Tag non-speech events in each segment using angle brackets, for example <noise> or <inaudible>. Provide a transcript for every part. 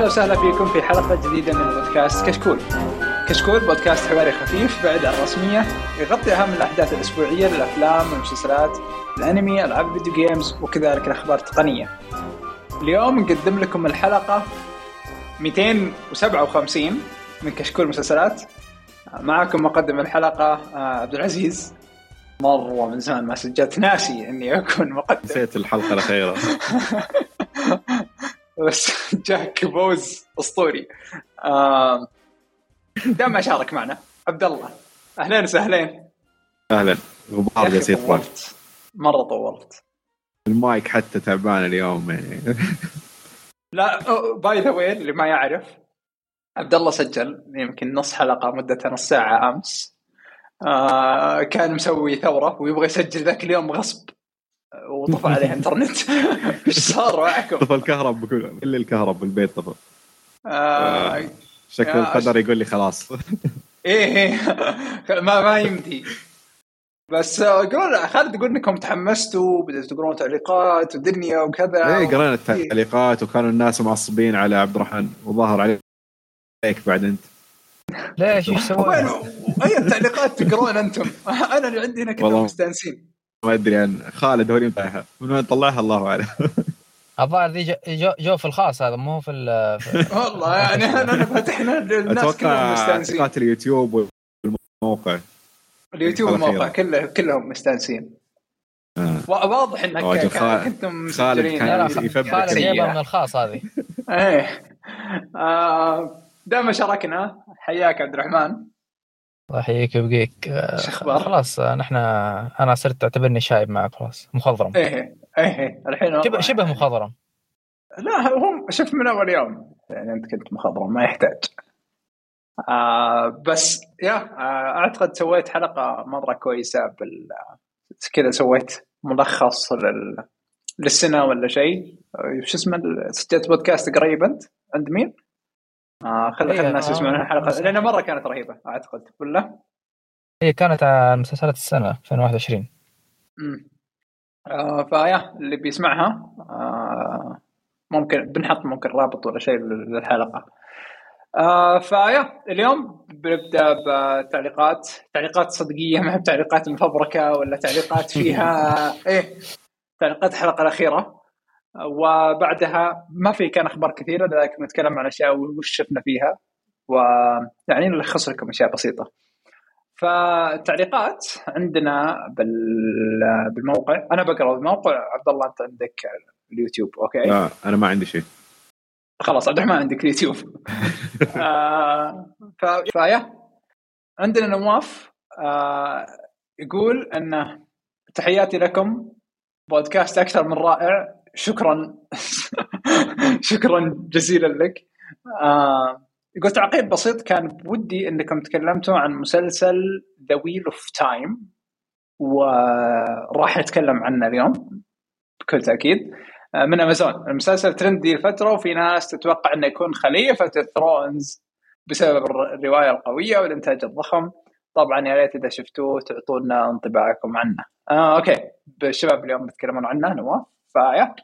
أهلا وسهلا فيكم في حلقة جديدة من بودكاست كشكول. كشكول بودكاست حواري خفيف بعيد عن الرسمية يغطي أهم الأحداث الأسبوعية للأفلام والمسلسلات، الأنمي، ألعاب الفيديو جيمز وكذلك الأخبار التقنية. اليوم نقدم لكم الحلقة 257 من كشكول مسلسلات. معكم مقدم الحلقة آه، عبد العزيز مرة من زمان ما سجلت ناسي إني أكون مقدم نسيت الحلقة الأخيرة <laughs> بس جاك بوز اسطوري. دام اشارك معنا عبد الله أهلين وسهلين. أهلا. غبار جالس يطلع طولت. مرة طولت. المايك حتى تعبان اليوم. يعني لا by the way اللي ما يعرف عبد الله سجل يمكن نص حلقة مدتها نص ساعة أمس. آه كان مسوي ثورة ويبغى يسجل ذاك اليوم غصب. وطفى عليه انترنت <laughs> إيش صار معكم؟ طفى الكهرب بكل كل الكهرب بالبيت طفى. آه. شكل يا القدر يقول لي خلاص. إيه إيه. <laughs> ما ما يمدي. بس قول خالد يقول إنكم تحمستوا بدأتوا تقرون تعليقات ودنيا وكذا. إيه قرينا التعليقات وكانوا الناس معصبين على عبد الرحمن. وظهر عليك بعد أنت. ليش؟ إيش سوينا؟ وين؟ اي التعليقات تقرون أنتم؟ <laughs> أنا اللي عندي هنا كذا. مستانسين. ما أدري عن خالد هو اللي مطلعها من وين طلعها؟ الله أعلم. الظاهر ذي جو, جو, في الخاص هذا مو في ال- في- والله يعني انا فتحنا الناس كلهم أتوقع مستانسين. تعليقات اليوتيوب والموقع. اليوتيوب والموقع. كله كلهم مستانسين. آه. وا- واضح إنك كنتم خالد مسجلين يفبرك خالد سيئة. جايبها من الخاص هذه. إيه. آه، دام شاركنا حياك عبد الرحمن. الله يحييك ويبقيك آه، شو أخبار؟ خلاص آه، نحن أنا صرت تعتبرني شايب معك خلاص. مخضرم. إيه إيه الحين والله شبه شبه مخضرم. لا هم شوف من أول يوم. يعني أنت كنت مخضرم ما يحتاج. آه بس يا آه أعتقد سويت حلقة مرة كويسة بال كذا سويت ملخص لل... للسنة ولا شيء. آه، شو اسمه سجلت بودكاست قريب أنت؟ عند مين؟ آه خل خل إيه، الناس آه، يسمعون الحلقة. لأن مرة كانت رهيبة اعتقد ولا؟ هي كانت على مسلسلات السنة 2021 امم آه فيا اللي بيسمعها آه ممكن بنحط ممكن رابط ولا شيء لل- للحلقة. آه فيا اليوم بنبدأ بتعليقات تعليقات صدقية ما هي بتعليقات مفبركة ولا تعليقات فيها <laughs> إيه تعليقات الحلقة الأخيرة. وبعدها ما في كان أخبار كثيرة لكن نتكلم عن أشياء وش شفنا فيها. ويعني نلخص لكم أشياء بسيطة. فالتعليقات عندنا بال- بالموقع. أنا بقرأ الموقع عبد الله أنت عندك اليوتيوب أوكي؟ لا أنا ما عندي شيء. خلاص عبد الرحمن عندك اليوتيوب. <laughs> آه ف- فيا عندنا نواف آه يقول انه تحياتي لكم. بودكاست أكثر من رائع. شكرا. <laughs> شكرا جزيلا لك. آه يقول تعقيب بسيط. كان بودي إنكم تكلمتوا عن مسلسل The Wheel of Time وراح نتكلم عنه اليوم بكل تأكيد. آه، من أمازون. المسلسل ترندي الفترة وفي ناس تتوقع إنه يكون خليفة ال Thrones بسبب الر- الرواية القوية والإنتاج الضخم. طبعا يا ريت إذا شفتوه تعطونا انطباعكم عنه. آه أوكي. الشباب اليوم بيتكلمون عنه نواف. فايا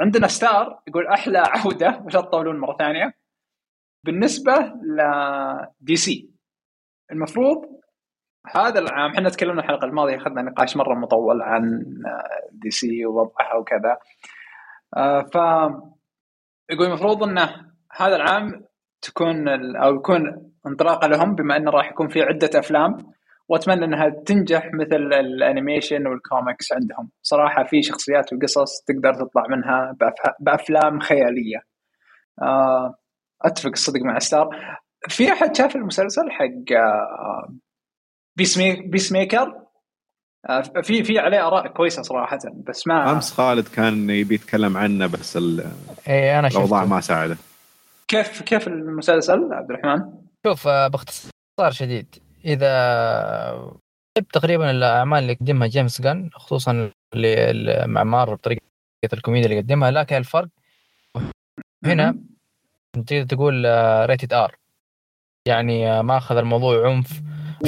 عندنا ستار يقول أحلى عودة ولا تطولون مرة ثانية؟ بالنسبة ل DC المفروض هذا العام إحنا تكلمنا الحلقة الماضية أخذنا نقاش مرة مطول عن DC ووضعها وكذا. آه، ف يقول المفروض انه هذا العام تكون أو يكون انطلاقة لهم بما إنه راح يكون في عدة أفلام. وأتمنى إنها تنجح مثل ال animation والكوميكس عندهم. صراحة في شخصيات وقصص تقدر تطلع منها بأف- بأفلام خيالية. آه، أتفق الصدق مع ستار في أحد شاف المسلسل حق آه، Peace Peacemaker آه، في في عليه آراء كويسة صراحة بس ما أمس خالد كان يبي يتكلم عنه بس ال- اي أنا الأوضاع ما ساعده. كيف كيف المسلسل عبد الرحمن؟ شوف آه، باختصار شديد. إذا تقريبا الأعمال اللي يقدمها جيمس جان خصوصا اللي اللي مع مار بطريقة الكوميديا اللي يقدمها لكن الفرق هنا تقدر تقول ريتد ار يعني ما اخذ الموضوع عنف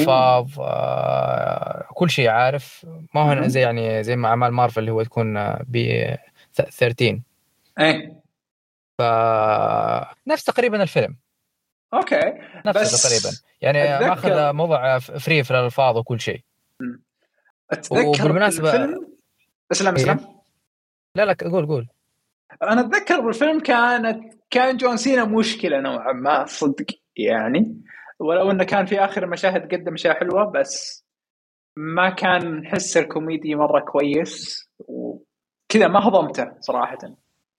فاض آه، كل شيء عارف. ما هو. زي يعني زي ما أعمال مارفل اللي هو تكون ب 13 إيه. ف نفس تقريبا الفيلم. أوكي. نفسه بس تقريبا. يعني أتذكر- ماخذ موضع فري في الألفاظ وكل شيء. أتذكر وبالمناسبة- بالفيلم اسلم إيه. اسلم لا لا قول قول. أنا أتذكر بالفيلم كانت كان جون سينا مشكلة نوعا ما صدق يعني. ولو إنه كان في آخر المشاهد قدم اشياء حلوة بس ما كان حس الكوميدي مرة كويس. وكذا ما هضمته صراحة.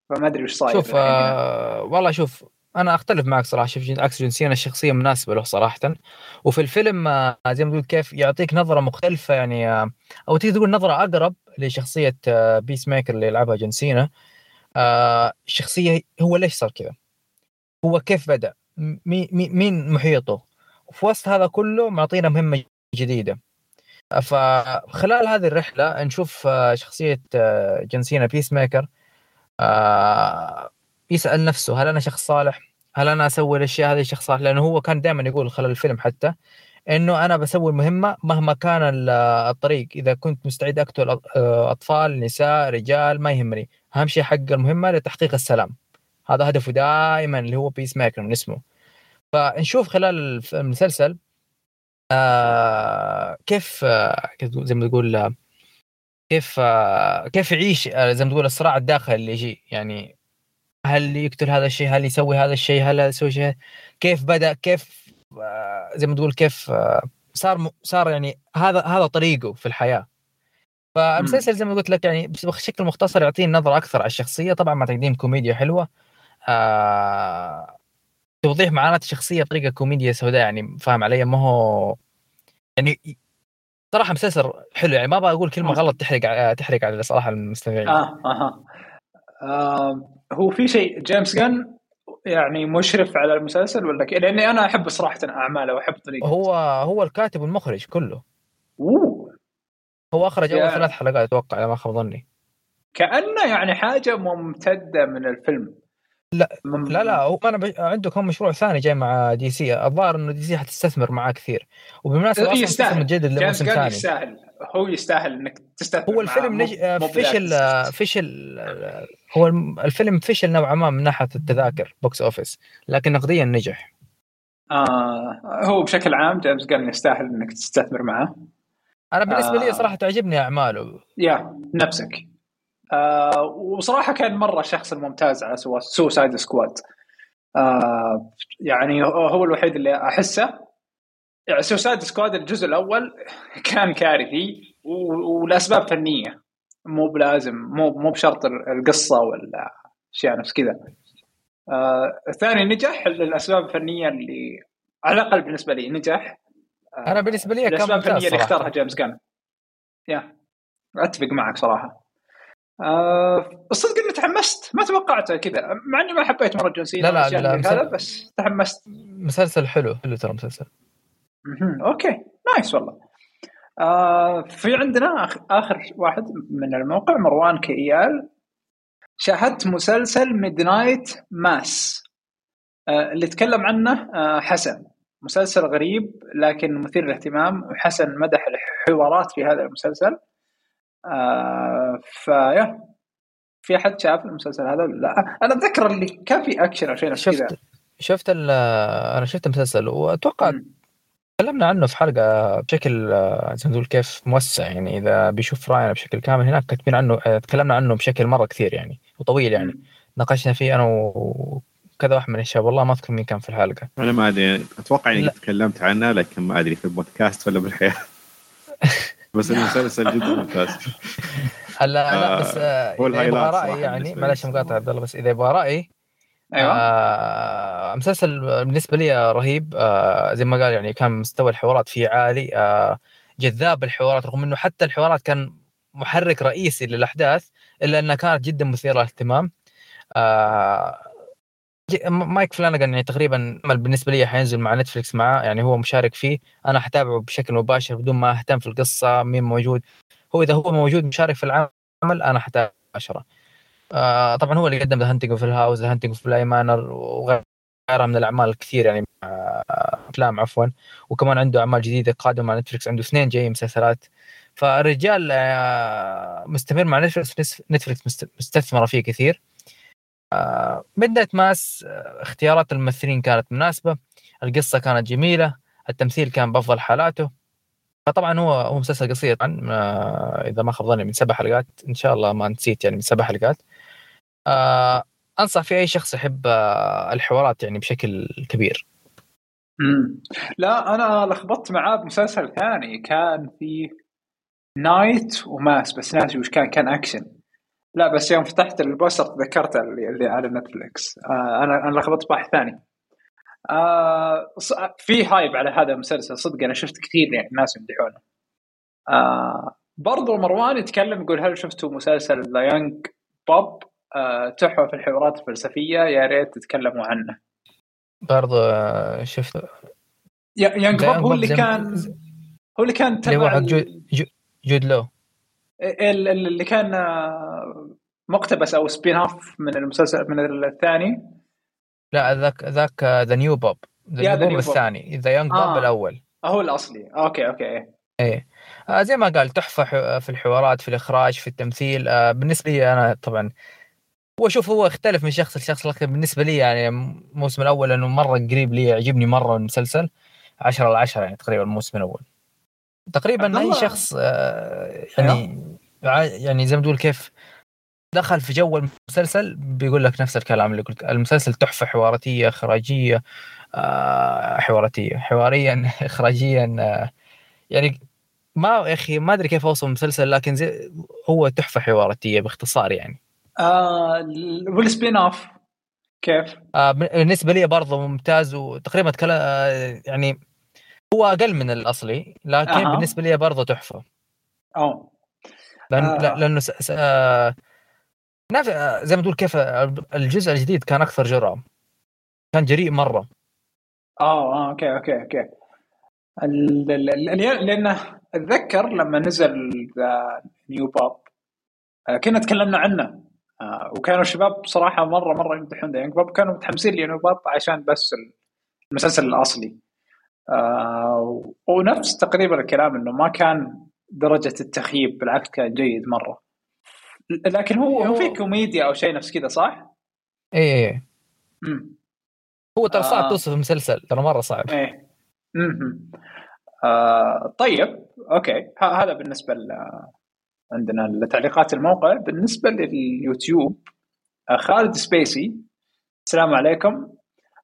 فما أدري وش صاير شوف. آه والله شوف أنا أختلف معك صراحة شوف عكس جنسينا الشخصيه مناسبة له صراحة. وفي الفيلم آه زي ما تقول كيف يعطيك نظرة مختلفة يعني آه أو تقدر تقول نظرة أقرب لشخصية آه Peacemaker اللي يلعبها جنسينا. آه الشخصية هو ليش صار كذا؟ هو كيف بدأ؟ مين محيطه؟ وفي وسط هذا كله معطينا مهمة جديدة. فخلال هذه الرحلة نشوف آه، شخصية آه، جنسينا بيس ميكر آه، يسأل نفسه هل أنا شخص صالح؟ هل أنا أسوي الأشياء هذه شخص صالح؟ لأنه هو كان دائما يقول خلال الفيلم حتى إنه أنا بسوي المهمة مهما كان ال- الطريق. إذا كنت مستعد أقتل أط- أطفال نساء رجال ما يهمني. أهم شيء حق المهمة لتحقيق السلام. هذا هدفه دائما اللي هو بيس ميكر من اسمه. فنشوف خلال المسلسل آه كيف آه زي ما تقول آه، كيف آه كيف يعيش آه زي ما تقول الصراع الداخلي اللي يجي. يعني هل يقتل هذا الشيء؟ هل يسوي هذا الشيء؟ هل يسوي شيء؟ كيف بدأ؟ كيف آه زي ما تقول كيف آه صار صار يعني هذا هذا طريقه في الحياة. فالمسلسل زي ما قلت لك يعني بشكل مختصر يعطيني نظرة أكثر على الشخصية. طبعا مع تقديم كوميديا حلوة آه توضيح معاناة الشخصية بطريقة كوميديا سوداء يعني فاهم علي؟ ما هو يعني صراحة مسلسل حلو يعني ما أبغى أقول كلمة آه. غلط تحرق تحرق على صراحة المستمعين. آه أها آه. هو في شيء جيمس جن يعني مشرف على المسلسل ولا كي؟ لأني أنا أحب صراحة أعماله وأحب طريقته هو هو الكاتب والمخرج كله. أوه. هو أخرج أول. ثلاث حلقات أتوقع إذا ما خاب ظني. كأنه يعني حاجة ممتدة من الفيلم. لا، مم... لا لا هو أنا ب... عندكم مشروع ثاني جاي مع DC الظاهر إنه DC حتستثمر معاه كثير. وبالمناسبة أصلا يستاهل. جيمس لموسم جن ثاني. يستاهل. هو يستاهل إنك تستثمر هو الفيلم نج... فشل فشل آه، هو الفيلم فشل نوعا ما من ناحية التذاكر box office لكن نقديا نجح. آه هو بشكل عام جيمس جن يستاهل إنك تستثمر معاه. أنا بالنسبة آه. لي صراحة تعجبني أعماله. يا نفسك. آه وصراحة كان مرة شخص ممتاز على Sui Suicide Squad آه يعني هو الوحيد اللي أحسه. يعني Suicide Squad الجزء الأول كان كارثي ولأسباب فنية. مو بلازم مو مو بشرط القصة ولا اشياء نفس كذا. آه الثاني نجح للاسباب الفنية اللي على الأقل بالنسبة لي نجح. آه أنا بالنسبة لي كان الأسباب الفنية اللي اختارها James Gunn. يا أتفق معك صراحة. آه الصدق إني تحمست ما توقعت كذا مع إني ما حبيت مرة جون سينا لا، لا، لا، هذا مسل- بس تحمست. مسلسل حلو حلو ترى مسلسل. okay nice والله. آه في عندنا آخر واحد من الموقع مروان كيال. شاهدت مسلسل Midnight Mass آه اللي تكلم عنه آه حسن. مسلسل غريب لكن مثير للاهتمام وحسن مدح الحوارات في هذا المسلسل. آه فيا في أحد شاف المسلسل هذا ولا لا؟ أنا أتذكر اللي كان في أكشن أو شيء كذا. شفت شفت أنا شفت المسلسل وأتوقع. تكلمنا عنه في حلقة بشكل آه، زي ما تقول كيف موسع يعني إذا بيشوف رأينا بشكل كامل هناك كاتبين عنه آه، تكلمنا عنه بشكل مرة كثير يعني وطويل يعني. ناقشنا فيه أنا وكذا واحد من الشباب والله ما أذكر مين كان في الحلقة. أنا ما أدري أتوقع إني. تكلمت عنه لكن ما أدري في البودكاست ولا بالحياة. <laughs> بس المسلسل جدا ممتاز. لا لا بس آه، هو إذا يبغى الهايلايت رايي صراحة يعني معلش مقاطع عبد الله بس إذا يبغى رايي أيوه. آه مسلسل بالنسبة لي رهيب. آه زي ما قال يعني كان مستوى الحوارات فيه عالي. آه جذاب الحوارات رغم إنه حتى الحوارات كان محرك رئيسي للأحداث إلا إنها كانت جدا مثيرة للاهتمام. آه Mike Flanagan يعني تقريبا بالنسبة لي حينزل مع Netflix معاه يعني هو مشارك فيه. أنا حتابعه بشكل مباشر بدون ما أهتم في القصة مين موجود. هو إذا هو موجود مشارك في العمل أنا حتابعه مباشرة. آه طبعا هو اللي قدم The Haunting of Hill House The Haunting of Bly Manor وغيرها من الأعمال الكثير يعني آه، أفلام عفوا. وكمان عنده أعمال جديدة قادمة مع Netflix عنده اثنين جاي مسلسلات. فالرجال آه، مستمر مع Netflix Netflix مست- مستثمرة فيه كثير. Midnight Mass اختيارات الممثلين كانت مناسبة. القصة كانت جميلة. التمثيل كان بأفضل حالاته. فطبعا هو هو مسلسل قصير طبعا آه، إذا ما خاب ظني من سبع حلقات. إن شاء الله ما نسيت يعني من سبع حلقات. آه أنصح في أي شخص يحب آه الحوارات يعني بشكل كبير. مم. لا أنا لخبطت معاه بمسلسل ثاني. كان فيه Night و Mass بس ناسي وش كان. كان أكشن. لا بس يوم فتحت ال poster تذكرته اللي, اللي على Netflix آه أنا أنا لخبطت بواحد ثاني. آه في hype على هذا المسلسل. صدق أنا شفت كثير يعني ناس يمدحونه. آه برضو مروان يتكلم يقول هل شفتوا مسلسل The Young Pope تحفه في الحوارات الفلسفية يا ريت تتكلموا عنه. برضو آه، شفت. Young Pope هو اللي كان هو اللي كان تبع Jude, Jude Law. اللي كان آه، مقتبس أو spin-off من المسلسل من الثاني. لا ذاك ذاك The New Pope The New Pope الثاني. The Young Pope الأول. هو الأصلي. okay okay إيه. آه زي ما قال تحفة في الحوارات في الإخراج في التمثيل. آه بالنسبة لي أنا طبعا هو شوف هو اختلف من شخص لشخص لكن بالنسبة لي يعني الموسم الأول لأنه مرة قريب لي يعجبني مرة المسلسل. 10 على 10 يعني تقريبا الموسم الأول. تقريبا أي شخص آه يعني يعني زي ما تقول كيف دخل في جو المسلسل بيقول لك نفس الكلام اللي قلت المسلسل تحفة حواراتية إخراجية آه حواراتية. حواريا <laughs> اخراجيا آه يعني ما يا أخي ما أدري كيف أوصف المسلسل لكن زي هو تحفة حواراتية باختصار يعني. آه وال spin-off كيف؟ آه بالنسبة لي برضه ممتاز وتقريبا اتكلم آه يعني هو أقل من الأصلي لكن آه. بالنسبة لي برضه تحفة. آه لأن آه. لأنه س... س... آه زي ما تقول كيف الجزء الجديد كان أكثر جرأة كان جريء مرة آه آه okay okay okay لأنه أتذكر لما نزل New Pope آه، كنا تكلمنا عنه آه، وكانوا الشباب بصراحه مرة مرة يمدحون The Pope كانوا متحمسين ل New Pope عشان بس المسلسل الأصلي. آه، ونفس تقريبا الكلام إنه ما كان درجة التخييب بالعكس كان جيد مرة. لكن هو هو في كوميديا أو شيء نفس كذا صح؟ إيه إيه هو ترى صعب آه. توصف مسلسل ترى مرة صعب. إيه. آه طيب okay. هذا بالنسبة ل عندنا لتعليقات الموقع. بالنسبة لليوتيوب آه خالد سبيسي السلام عليكم.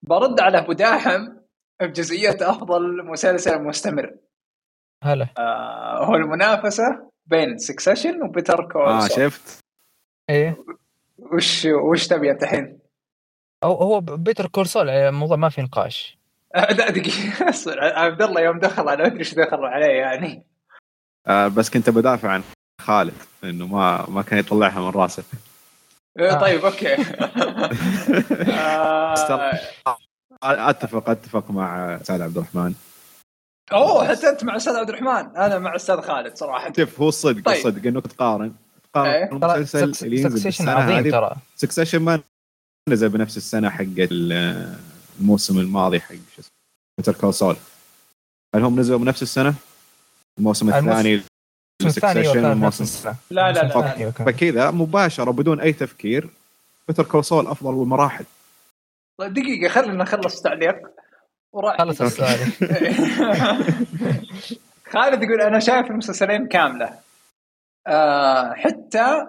برد على أبو داحم بجزئية أفضل مسلسل مستمر. هلا. آه هو المنافسة بين Succession و Better Call آه شفت. إيه. وش وش تبي انت الحين؟ هو هو Better Call Saul الموضوع ما في نقاش. لا دقيقة. <laughs> عبد الله يوم دخل أنا أدري إيش دخل عليه يعني. آه بس كنت بدافع عن خالد إنه ما ما كان يطلعها من راسه. إيه، طيب okay. <laughs> آه. أتفق أتفق مع سعد عبد الرحمن. أوه حتى أنت مع أستاذ عبد الرحمن؟ أنا مع أستاذ خالد صراحة. شوف هو الصدق طيب. الصدق إنه تقارن تقارن إيه؟ المسلسل اللي ينزل بالسنة عظيم ترى. Succession ما نزل بنفس السنة حق الموسم الماضي حق شو اسمه Better Call Saul هل هم نزلوا بنفس السنة؟ الموسم الثاني سكسيشن الموسم الثاني لا لا لا, لا. فكذا مباشرة بدون أي تفكير Better Call Saul أفضل بالمراحل طيب دقيقة خلينا نخلص تعليق وراح خلص السؤال. <laughs> خالد يقول أنا شايف المسلسلين كاملة. آه حتى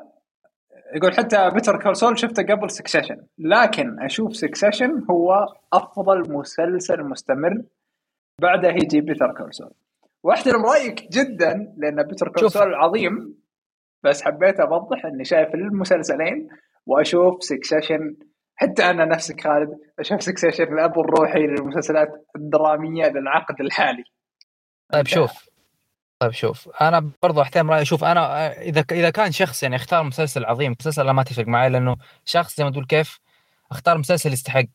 يقول حتى Better Call شفته قبل Succession لكن أشوف Succession هو أفضل مسلسل مستمر بعده يجي Better Call واحترم رأيك جدا لأن Better Call عظيم بس حبيت أوضح إني شايف المسلسلين وأشوف Succession حتى أنا نفسك خالد أشوف Succession الأب الروحي للمسلسلات الدرامية للعقد الحالي. طيب شوف. طيب شوف. أنا برضو أحترم رأيي. شوف أنا إذا إذا كان شخص يعني اختار مسلسل عظيم مسلسل لا ما تفرق معي لأنه شخص زي ما تقول كيف اختار مسلسل يستحق.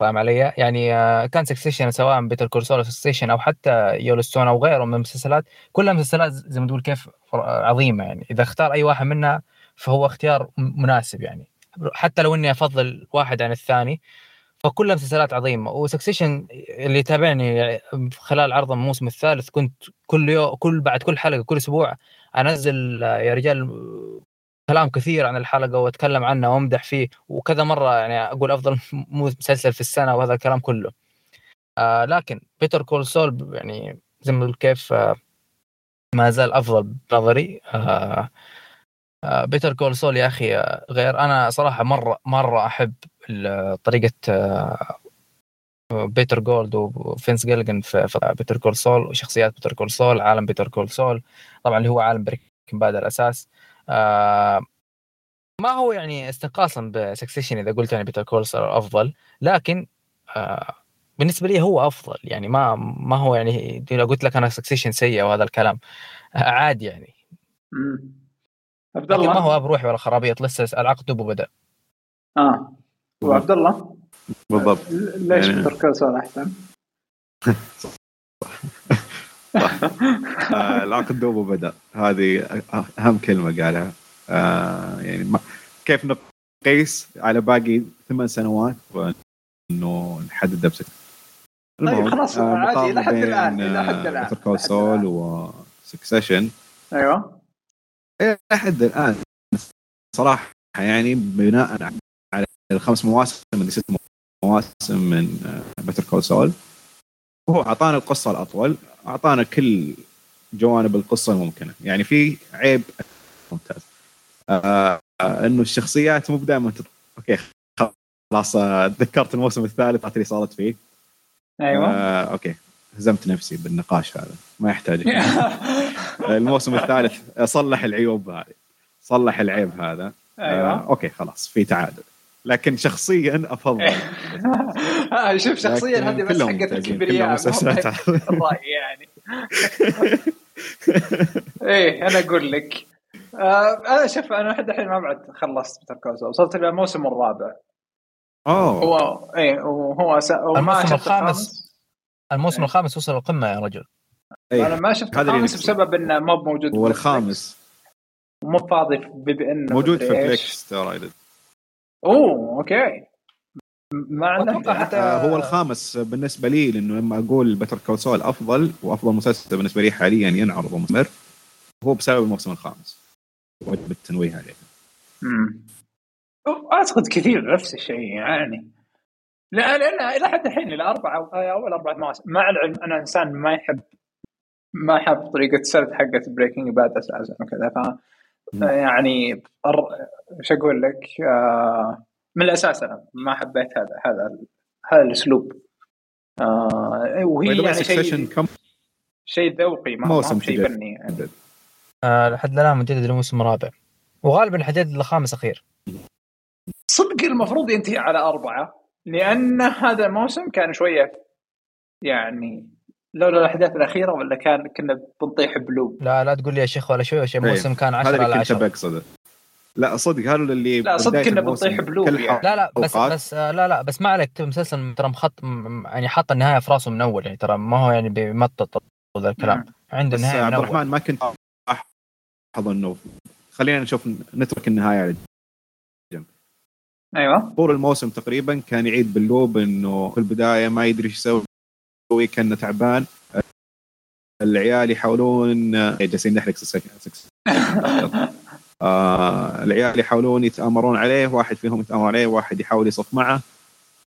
فاهم علي؟ يعني آه، كان Succession سواء Better Call Saul Succession أو حتى Yellowstone أو غيره من المسلسلات كلها مسلسلات زي ما تقول كيف عظيمة يعني. إذا اختار أي واحد منها فهو اختيار مناسب يعني. حتى لو إني أفضل واحد عن الثاني فكلها مسلسلات عظيمة. و Succession اللي يتابعني خلال عرض الموسم الثالث كنت كل يوم كل بعد كل حلقة كل أسبوع أنزل يا رجال كلام كثير عن الحلقة وأتكلم عنها وأمدح فيه وكذا مرة يعني أقول أفضل <laughs> مسلسل في السنة وهذا الكلام كله. آه لكن Better Call Saul يعني زي ما كيف آه ما زال أفضل بنظري آه آه Better Call Saul يا أخي آه، غير أنا صراحة مرة مرة أحب طريقة آه بيتر جولد وفينس جيليجان في, Better Call Saul وشخصيات Better Call Saul عالم Better Call Saul طبعا اللي هو عالم Breaking Bad الأساس. آه ما هو يعني استنقاصا ب Succession إذا قلت يعني Better Call أفضل لكن آه بالنسبة لي هو أفضل. يعني ما ما هو يعني لو قلت لك أنا Succession سيء وهذا الكلام آه عادي يعني. عبد الله؟ ما هو بروحي ولا خرابيط لسه العقد دوبه بدا آه. وعبد الله؟ بالضبط. ليش يعني... تركوسون أحسن؟ <laughs> <laughs> آه، العقد دوبه بدا هذه أهم كلمة قالها. آه يعني ما كيف نقيس على باقي ثمان سنوات وإنه نحددها بشكل طيب خلاص آه عادي إلى حد الآن إلى حد الآن سول وسكسيشن أيوه. إلى حد الآن. صراحة يعني بناء على الخمس مواسم من ست مواسم من Better Call Saul وهو أعطانا القصة الأطول أعطانا كل جوانب القصة الممكنة. يعني في عيب ممتاز. آه إنه الشخصيات مو دائما. أوكي خلاص آه، تذكرت الموسم الثالث اللي صارت فيه. أيوه. آه أوكي هزمت نفسي بالنقاش هذا ما يحتاج. <laughs> الموسم الثالث صلح العيوب هذه صلح العيب هذا. أيوة. آه أوكي خلاص في تعادل. لكن شخصيا أفضل. <laughs> شوف شخصيا هذه بس حقت الكبرياء <laughs> الرأي يعني. <laughs> إيه أنا أقول لك. آه أنا شوف أنا لحد الحين ما بعد خلصت بتركوزا وصلت إلى الموسم الرابع. أوه. هو إيه وهو س... الموسم الخامس الموسم إيه. الخامس وصل القمة يا رجل. أيه. أنا ما شفت الخامس بسبب إنه ما موجود هو الخامس. مو فاضي بما انه موجود في Netflix ترى أوه أوكي. ما حتى آه، هو الخامس بالنسبة لي لأنه لما أقول Better Call أفضل وأفضل مسلسل بالنسبة لي حاليا ينعرض ومستمر هو بسبب الموسم الخامس. وجب التنويه عليه. امم أعتقد كثير نفس الشيء يعني. لا لأن إلى حد الحين الاربعه أول أربع مواسم. مع العلم أنا إنسان ما يحب ما يحب طريقة السرد حقت Breaking Bad أساسا وكذا ف يعني إيش أقول لك؟ آه من الأساس أنا ما حبيت هذا هذا هذا الأسلوب. آه وهي يعني شيء كم؟ شيء ذوقي ما موسم شيء فني يعني. آه لحد الان مجدد الموسم الرابع وغالبا حدد الخامس أخير. صدق المفروض ينتهي على أربعة لأن هذا الموسم كان شوية يعني لولا الأحداث الأخيرة ولا كان كنا بنطيح بلوب لا لا تقول لي يا شيخ ولا شوي شيء موسم كان 10 على 10 هذا اللي كنت لا صدق هذا اللي لا صدق كنا بنطيح بلوب يعني. لا لا بس بس آه، لا لا بس ما عليك مسلسل ترى مخط يعني حاط النهاية في راسه من أول يعني ترى ما هو يعني بيمطط ذا الكلام. عنده نهاية عبد الرحمن ما كنت الاحظ إنه خلينا نشوف نترك النهاية على جنب. أيوه. طول الموسم تقريبا كان يعيد باللوب إنه في البداية ما يدري إيش يسوي. يسوي كانه تعبان. العيال يحاولون جالسين نحرق <laughs> آه العيال يحاولون يتآمرون عليه واحد فيهم يتآمر عليه واحد يحاول يصف معه.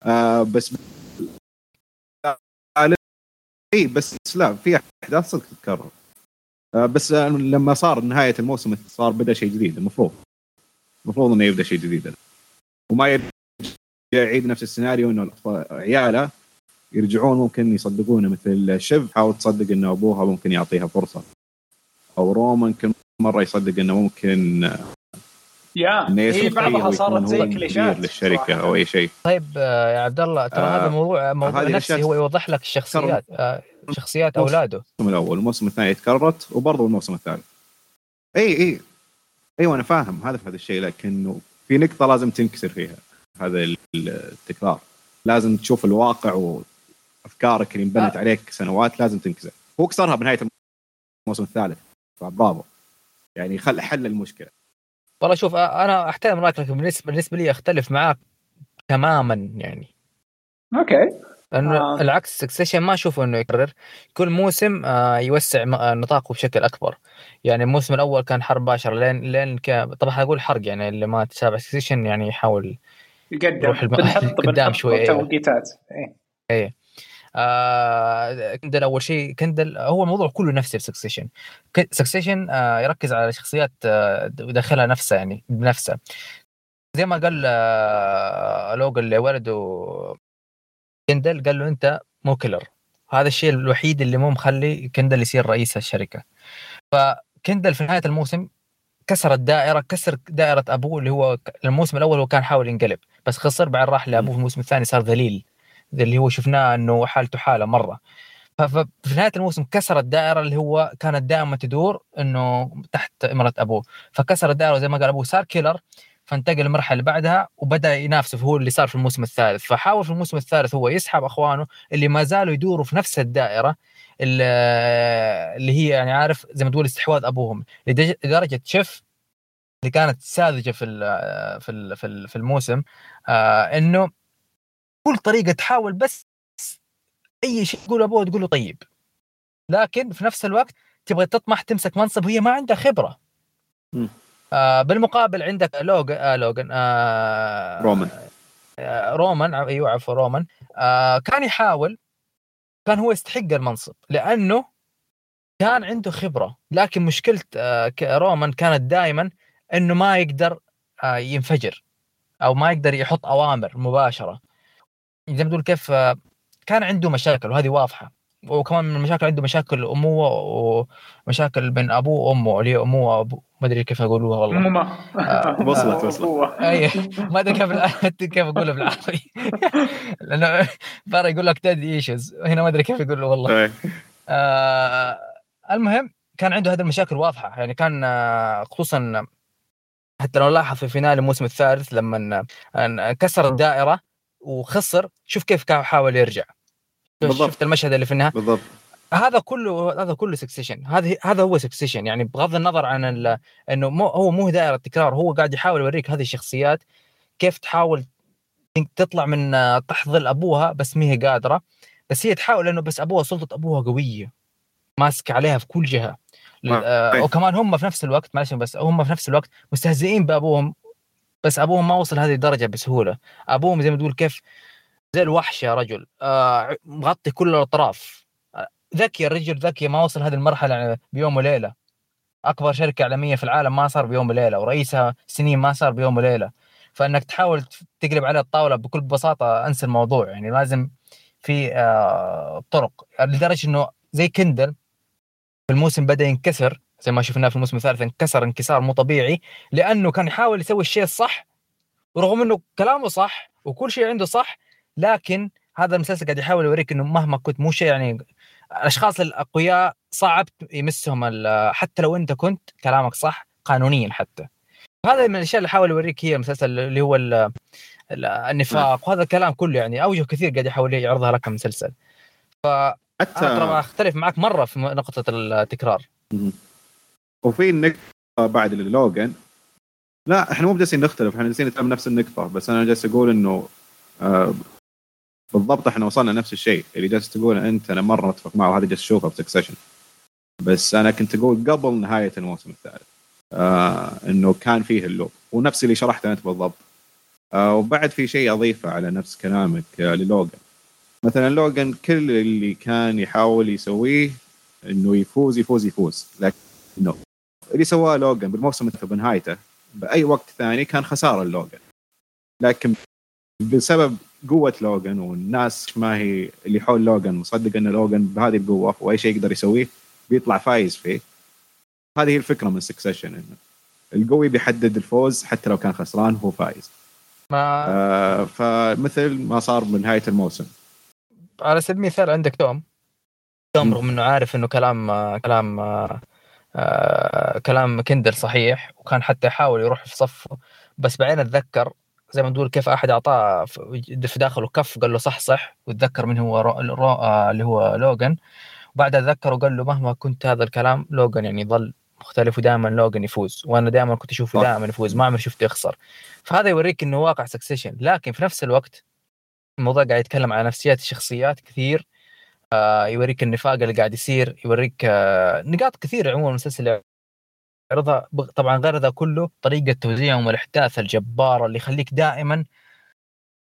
آه بس اي بس لا في أحداث صدق تتكرر. آه بس لما صار نهاية الموسم صار بدأ شيء جديد المفروض. المفروض إنه يبدأ شيء جديد. وما يعيد نفس السيناريو إنه عياله يرجعون ممكن يصدقونه مثل شيف حاول تصدق إنه أبوها ممكن يعطيها فرصة. أو رومان كل مرة يصدق إنه ممكن يا هي بعضها صارت زي كليشات للشركة أو أي شيء. طيب آه، يا عبد الله ترى آه هذا موضوع موضوع نفسي هو يوضح لك الشخصيات آه شخصيات أولاده. الموسم الأول الموسم الثاني تكررت وبرضه الموسم الثالث. أي أي أيوه أنا فاهم هذا هذا الشيء لكنه في نقطة لازم تنكسر فيها هذا التكرار. لازم تشوف الواقع أفكارك اللي انبنت آه. عليك سنوات لازم تنكسر. هو كسرها بنهاية الموسم الثالث. ف برافو يعني خل حل المشكلة. والله شوف أنا أحترم رأيك لكن بالنسبة بالنسبة لي أختلف معاك تماما يعني. أوكي. لأنه آه. العكس Succession ما أشوفه إنه يكرر. كل موسم آه يوسع آه، نطاقه بشكل أكبر. يعني الموسم الأول كان حرق باشر لين لين ك... طبعا أقول حرق يعني اللي ما تتابع Succession يعني يحاول يقدم. روح الم- <laughs> قدام بنحط شوي، أيوة. توقيتات إيه. آه كندل أول شيء كندل هو الموضوع كله نفسي في Succession Succession آه يركز على شخصيات آه داخلها نفسها يعني بنفسها. زي ما قال آه لوجن اللي ولده كندل قال له أنت مو killer هذا الشيء الوحيد اللي مو مخلي كندل يصير رئيس الشركة. فكندل في نهاية الموسم كسر الدائره كسر دائرة أبوه اللي هو الموسم الأول هو كان حاول ينقلب. بس خسر بعدين راح لأبوه في الموسم الثاني صار ذليل. اللي هو شفناه إنه حالته حالة مرة. ففي نهاية الموسم كسر الدائرة اللي هو كانت دائما تدور إنه تحت امره أبوه. فكسر الدائرة زي ما قال أبوه صار كيلر فانتقل للمرحله اللي بعدها وبدأ ينافسه هو اللي صار في الموسم الثالث. فحاول في الموسم الثالث هو يسحب أخوانه اللي ما زالوا يدوروا في نفس الدائرة اللي هي يعني عارف زي ما تقول استحواذ أبوهم. لدرجة شيف اللي كانت ساذجة في في في الموسم آه إنه كل طريقة تحاول بس أي شيء تقول أبوه تقول له طيب. لكن في نفس الوقت تبغى تطمح تمسك منصب وهي ما عندها خبرة. آه بالمقابل عندك لوجن آه لوجن آه رومان آه رومان أيوه عفوا رومان آه كان يحاول كان هو يستحق المنصب لأنه كان عنده خبرة. لكن مشكلة آه رومان كانت دائما إنه ما يقدر آه ينفجر أو ما يقدر يحط أوامر مباشرة. زي ما تقول كيف آه كان عنده مشاكل وهذه واضحة. وكمان من المشاكل عنده مشاكل اموه ومشاكل بين أبوه وأمه اللي هي اموه وأبوه. ما أدري كيف أقولوها والله. ماما آه، <laughs> وصلت- وصلت. أي ما أدري كيف <laughs> كيف أقولها بالعربي. <laughs> لأنه برا يقول لك daddy issues هنا ما أدري كيف يقولوا والله. آه المهم كان عنده هذه المشاكل واضحة. يعني كان آه، خصوصا حتى لو لاحظ في finale الموسم الثالث لما آه، كسر الدائرة وخسر شوف كيف كان حاول يرجع. بالضبط. شفت المشهد اللي في النهاية؟ بالضبط. هذا كله هذا كله Succession هذا هذا هو Succession يعني بغض النظر عن إنه مو هو مو دائرة تكرار هو قاعد يحاول يوريك هذه الشخصيات كيف تحاول تطلع من آه، تحت ظل أبوها بس ما هي قادرة. بس هي تحاول إنه بس أبوها سلطة أبوها قوية ماسك عليها في كل جهة. ل- آه، أي. وكمان هم في نفس الوقت معلش بس هم في نفس الوقت مستهزئين بأبوهم. بس أبوهم ما وصل هذه الدرجة بسهولة. أبوهم زي ما تقول كيف زي الوحش يا رجل. آه مغطي كل الأطراف. آه، ذكي الرجل ذكي. ما وصل هذه المرحلة بيوم وليلة. أكبر شركة إعلامية في العالم ما صار بيوم وليلة ورئيسها سنين ما صار بيوم وليلة. فإنك تحاول تقلب عليه الطاولة بكل بساطة أنسى الموضوع. يعني لازم في آه طرق. لدرجة إنه زي كندل في الموسم بدأ ينكسر. زي ما شفناه في الموسم الثالث انكسر انكسار مو طبيعي لأنه كان يحاول يسوي الشيء الصح ورغم إنه كلامه صح وكل شيء عنده صح لكن هذا المسلسل قاعد يحاول يوريك إنه مهما كنت مو شيء يعني الأشخاص الأقوياء صعب يمسهم حتى لو أنت كنت كلامك صح قانونيا حتى. هذا من الأشياء اللي حاول يوريك هي المسلسل اللي هو ال- ال- النفاق وهذا الكلام كله يعني أوجه كثير قاعد يحاول يعرضها لك المسلسل. ترى حتى أختلف معك مرة في نقطة التكرار. وفي نقطة بعد للوجن لا إحنا مو جالسين نختلف إحنا جالسين نتكلم نفس النقطة بس أنا جالس أقول إنه آه بالضبط إحنا وصلنا نفس الشيء. اللي جالس تقول أنت أنا مرة متفق معه وهذا جالس أشوفه في Succession بس أنا كنت أقول قبل نهاية الموسم الثالث آه إنه كان فيه ال loop ونفس اللي شرحته أنت بالضبط. آه وبعد في شيء أضيفه على نفس كلامك آه للوجن مثلا لوجن كل اللي كان يحاول يسويه إنه يفوز يفوز يفوز. لكن اللي سواه لوجن بالموسم بنهايته بأي وقت ثاني كان خسارة لوجن لكن بسبب قوة لوجن والناس ما هي اللي حول لوجن مصدق إن لوجن بهذه القوة واي شيء يقدر يسويه بيطلع فايز فيه هذه هي الفكرة من Succession إنه القوي بيحدد الفوز حتى لو كان خسران هو فايز. ما آه فمثل ما صار بنهاية الموسم. على سبيل المثال عندك توم. توم مم. رغم إنه عارف إنه كلام كلام آه، كلام كندل صحيح وكان حتى يحاول يروح في صفه. بس بعدين أتذكر زي ما تقول كيف أحد أعطاه في داخله كف قال له صح صح. وتذكر من هو رو رو آه، اللي هو لوجن وبعدها تذكر وقال له مهما كنت هذا الكلام لوجن يعني ظل مختلف ودائما لوجن يفوز. وأنا دائما كنت أشوفه. دائما يفوز ما عمري شفته يخسر. فهذا يوريك إنه واقع Succession لكن في نفس الوقت الموضوع قاعد يتكلم على نفسيات الشخصيات كثير يوريك النفاق اللي قاعد يصير يوريك آه نقاط كثير عموما المسلسل يعرضها طبعا غير ذا كله طريقة توزيعهم والإحداث الجبارة اللي يخليك دائما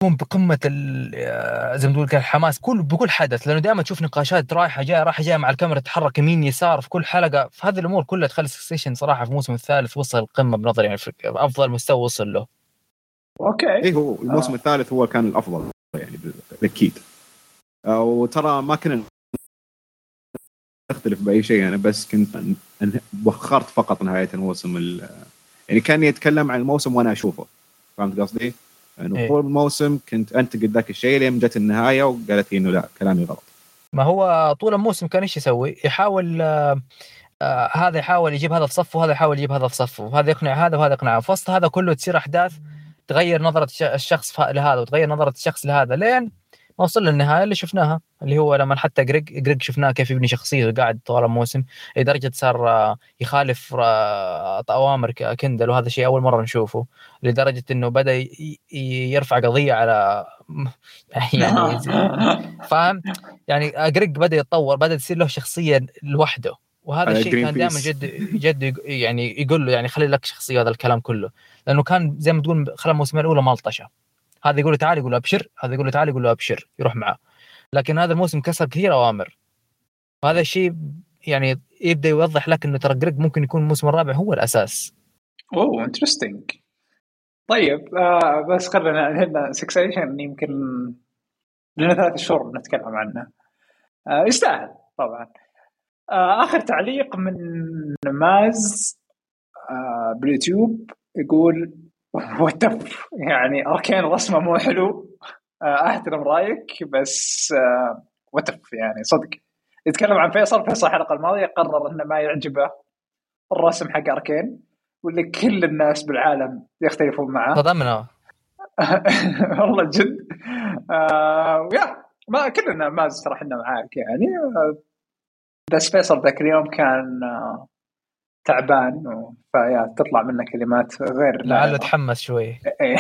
تكون بقمة آه، زي ما تقول الحماس. كل بكل حدث لأنه دائما تشوف نقاشات رايحة جاية رايحة جاية مع الكاميرا تتحرك يمين يسار في كل حلقة. فهذه الأمور كلها تخلي سكسيشن صراحة في الموسم الثالث وصل القمة بنظري يعني في أفضل مستوى وصل له. أوكي. اي هو الموسم آه. الثالث هو كان الأفضل يعني بالتاكيد آه، وترى ما كنا نختلف بأي شيء أنا بس كنت وخرت فقط نهاية الموسم يعني كان يتكلم عن الموسم وأنا أشوفه فهمت قصدي؟ يعني إيه. طول الموسم كنت أنتقد ذاك الشيء لين جت النهاية وقالت لي إنه لا كلامي غلط ما هو طول الموسم كان إيش يسوي؟ يحاول آه آه هذا يحاول يجيب هذا في صفه وهذا يحاول يجيب هذا في صفه وهذا يقنع هذا وهذا يقنع في وسط هذا كله تصير أحداث تغير نظرة الشخص لهذا وتغير نظرة الشخص لهذا لين ما وصل للنهايه اللي شفناها اللي هو لما حتى جريج جريج شفناه كيف يبني شخصيته قاعد طوال الموسم لدرجة صار آه، يخالف آه، أوامر كندل وهذا شيء أول مرة نشوفه لدرجة إنه بدأ يرفع قضية على <laughs> يعني <laughs> فاهم؟ يعني جريج بدأ يتطور بدأ تصير له شخصية لوحده وهذا الشيء كان دائما جد جد يعني يقول له يعني خلي لك شخصية هذا الكلام كله لأنه كان زي ما تقول خلال الموسمين الأولى مالطشه هذا يقول له تعال يقول له أبشر. هذا يقول له تعال يقول له أبشر. يروح معاه لكن هذا الموسم كسر كثير أوامر. وهذا الشيء يعني يبدأ يوضح لك إنه ترى جريج ممكن يكون الموسم الرابع هو الأساس. أوه interesting طيب آه بس خلينا هنا سكسيشن يمكن لنا ثلاث شهور نتكلم عنه. آه يستاهل طبعا. آه آخر تعليق من ماز آه باليوتيوب يقول وتف يعني اركين رسمه مو حلو. آه، أحترم رأيك بس آه، وتف يعني صدق. يتكلم عن فيصل فيصل الحلقة الماضية قرر إنه ما يعجبه الرسم حق أركين واللي كل الناس بالعالم يختلفون معه. صدمنا <laughs> والله جد. آه يا ما كلنا ما ترى إحنا معاك يعني. آه، بس فيصل ذاك اليوم كان آه تعبان فيا تطلع منه كلمات غير لعله تحمس شوي. <laughs> إيه.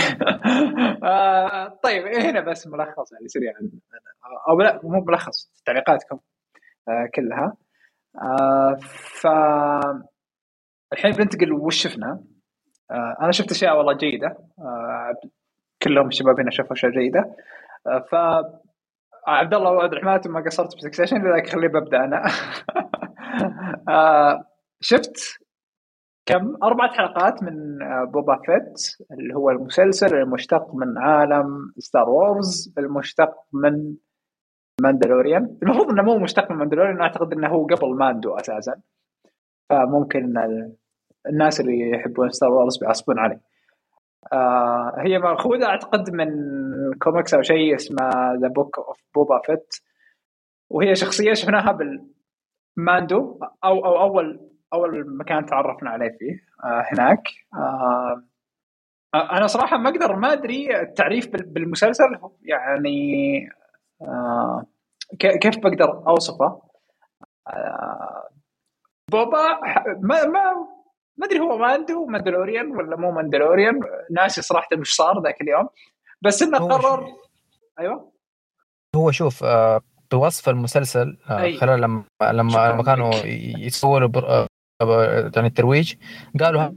آه طيب إيه هنا بس ملخص يعني سريعا أو لا مو ملخص تعليقاتكم آه كلها. آه ف الحين بننتقل وش شفنا؟ آه أنا شفت أشياء والله جيدة. آه كلهم الشباب هنا شافوا أشياء جيدة. آه ف عبد الله وعبد الرحمن ما قصرت في سكسيشن لذلك خليه ببدأ أنا. <laughs> شفت كم؟ أربعة حلقات من آه، بوبا فيت اللي هو المسلسل المشتق من عالم ستار وورز المشتق من ماندلوريان. المفروض إنه مو مشتق من ماندلوريان أعتقد إنه هو قبل ماندو أساسا. فممكن الناس اللي يحبون ستار وورز بيعصبون عليه. آه هي مأخوذة أعتقد من كوميكس أو شيء اسمه The Book of Boba Fett وهي شخصية شفناها بالماندو أو أو أول أول مكان تعرفنا عليه فيه آه هناك. آه أنا صراحة ما أقدر ما أدري التعريف بالمسلسل يعني آه كيف بقدر أوصفه؟ آه بوبا ما ما ما أدري هو ماندو ماندلوريان ولا مو ماندلوريان ناسي صراحة وش صار ذاك اليوم. بس إنه قرر أيوه. هو شوف آه بوصف المسلسل آه خلال لما لما لما كانوا يسووا يعني الترويج قالوا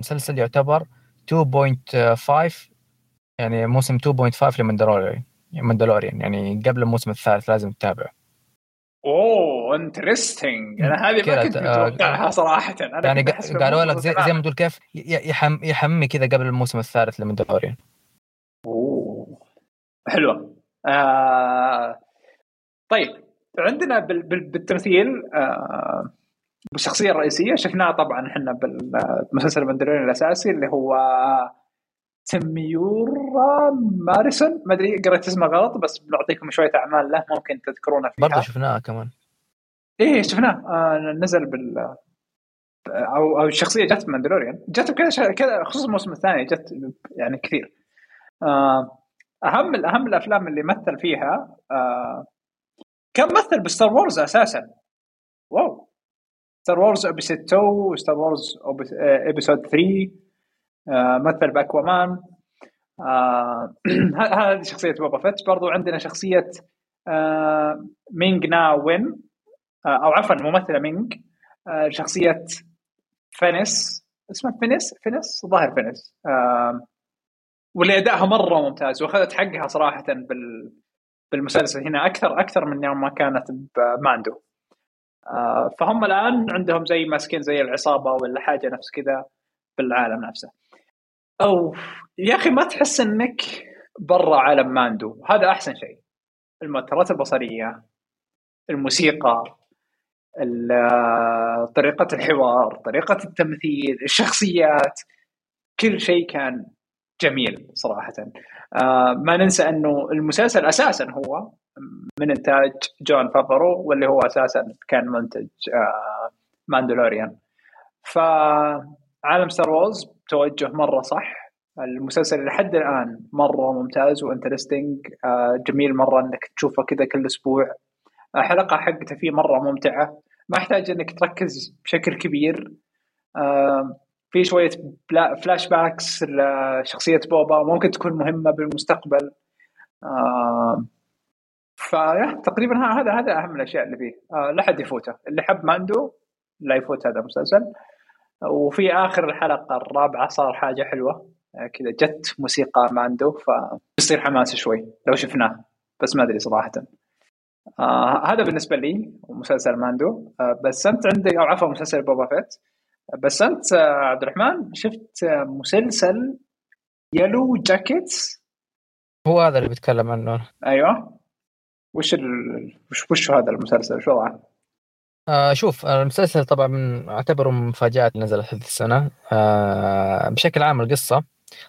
المسلسل يعتبر 2.5 يعني موسم 2.5 لمندلوريان مندلوريان يعني قبل الموسم الثالث لازم تتابعه. أوه انترستنج أنا هذه ما كنت آه، متوقعها صراحة. أنا يعني قالوا لك زي, زي ما تقول كيف يحم يحمي كذا قبل الموسم الثالث لمندلوريان أوه. حلوة. آه طيب عندنا بالتمثيل آه بالشخصية الرئيسية شفناها طبعا إحنا بالمسلسل المندلورين الأساسي اللي هو تميورا ماريسون. ما أدري قريت اسمه غلط بس بنعطيكم شوية أعمال له ممكن تذكرونه فيها. برضه شفناها كمان. إيه شفناه آه نزل بال أو أو الشخصية جت ماندلوريان جت بكذا كذا خصوصا الموسم الثاني جت يعني كثير. آه أهم أهم الأفلام اللي مثل فيها آه كان مثل بستار وورز أساسا. wow. ستار وورز episode 2 وستار وورز episode 3 مثل بأكوامان. <clears throat> آه هذه شخصية بوبا فيت برضو عندنا شخصية آه مينج نا وين. آه أو عفوا ممثلة مينج آه شخصية فينيس. اسمها فينيس؟ فينيس؟ ظاهر فينيس. آه واللي ادائها مرة ممتاز وأخذت حقها صراحة بال بالمسلسل هنا أكثر أكثر من يوم ما كانت بماندو فهم الآن عندهم زي ماسكين زي العصابة ولا حاجة نفس كذا بالعالم نفسه. أو يا أخي ما تحس إنك برا عالم ماندو. هذا أحسن شيء. المؤثرات البصرية الموسيقى طريقة الحوار طريقة التمثيل الشخصيات كل شيء كان جميل صراحة. آه ما ننسى أنه المسلسل أساسا هو من إنتاج جون فافرو واللي هو أساسا كان منتج آه ماندلوريان. فعالم ستار وورز توجه مرة صح. المسلسل لحد الآن مرة ممتاز و interesting. آه جميل مرة أنك تشوفه كذا كل أسبوع. حلقة حقته فيه مرة ممتعة. ما يحتاج إنك تركز بشكل كبير. آه في شوية flashbacks لشخصية بوبا ممكن تكون مهمة بالمستقبل. آه فتقريبا هذا هذا أهم الأشياء اللي فيه. آه لا حد يفوته. اللي حب ماندو لا يفوت هذا المسلسل. وفي آخر الحلقة الرابعة صار حاجة حلوة. آه كذا جت موسيقى ماندو فيصير حماس شوي لو شفناه بس ما أدري صراحة. آه هذا بالنسبة لي مسلسل ماندو. آه بس أنت عندك أو عفوا مسلسل بوبا فيت. بس أنت آه عبد الرحمن شفت مسلسل يلو جاكيتس هو هذا اللي بيتكلم عنه. أيوه. وش ال... وش وش هذا المسلسل؟ شو وضعه؟ آه شوف المسلسل طبعا من أعتبره من مفاجآت نزلت هذه السنة. آه بشكل عام القصة.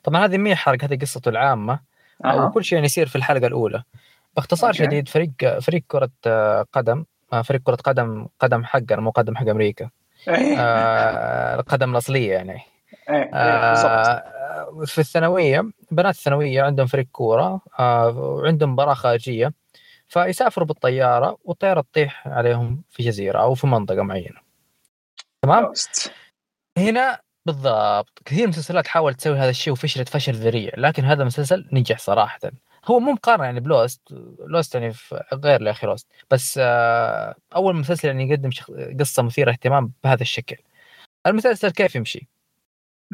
طبعا هذه مي حرق هذه قصته العامة. أه. وكل شيء يعني يصير في الحلقة الأولى. باختصار أوكي. شديد فريق فريق كرة قدم. فريق كرة قدم قدم حقنا مو قدم حق أمريكا. إيه. آه القدم الأصلية يعني. إيه، إيه، آه في الثانوية بنات الثانوية عندهم فريق كورة. آه وعندهم مباراه خارجية. فيسافروا بالطيارة والطيارة تطيح عليهم في جزيرة أو في منطقة معينة. تمام؟ هنا بالضبط كثير من المسلسلات حاولت تسوي هذا الشيء وفشلت فشل ذريع لكن هذا المسلسل نجح صراحة. هو مو مقارنة يعني بلوست لوست يعني غير يا أخي لوست بس آه، أول مسلسل يعني يقدم قصة مثيرة اهتمام بهذا الشكل. المسلسل كيف يمشي؟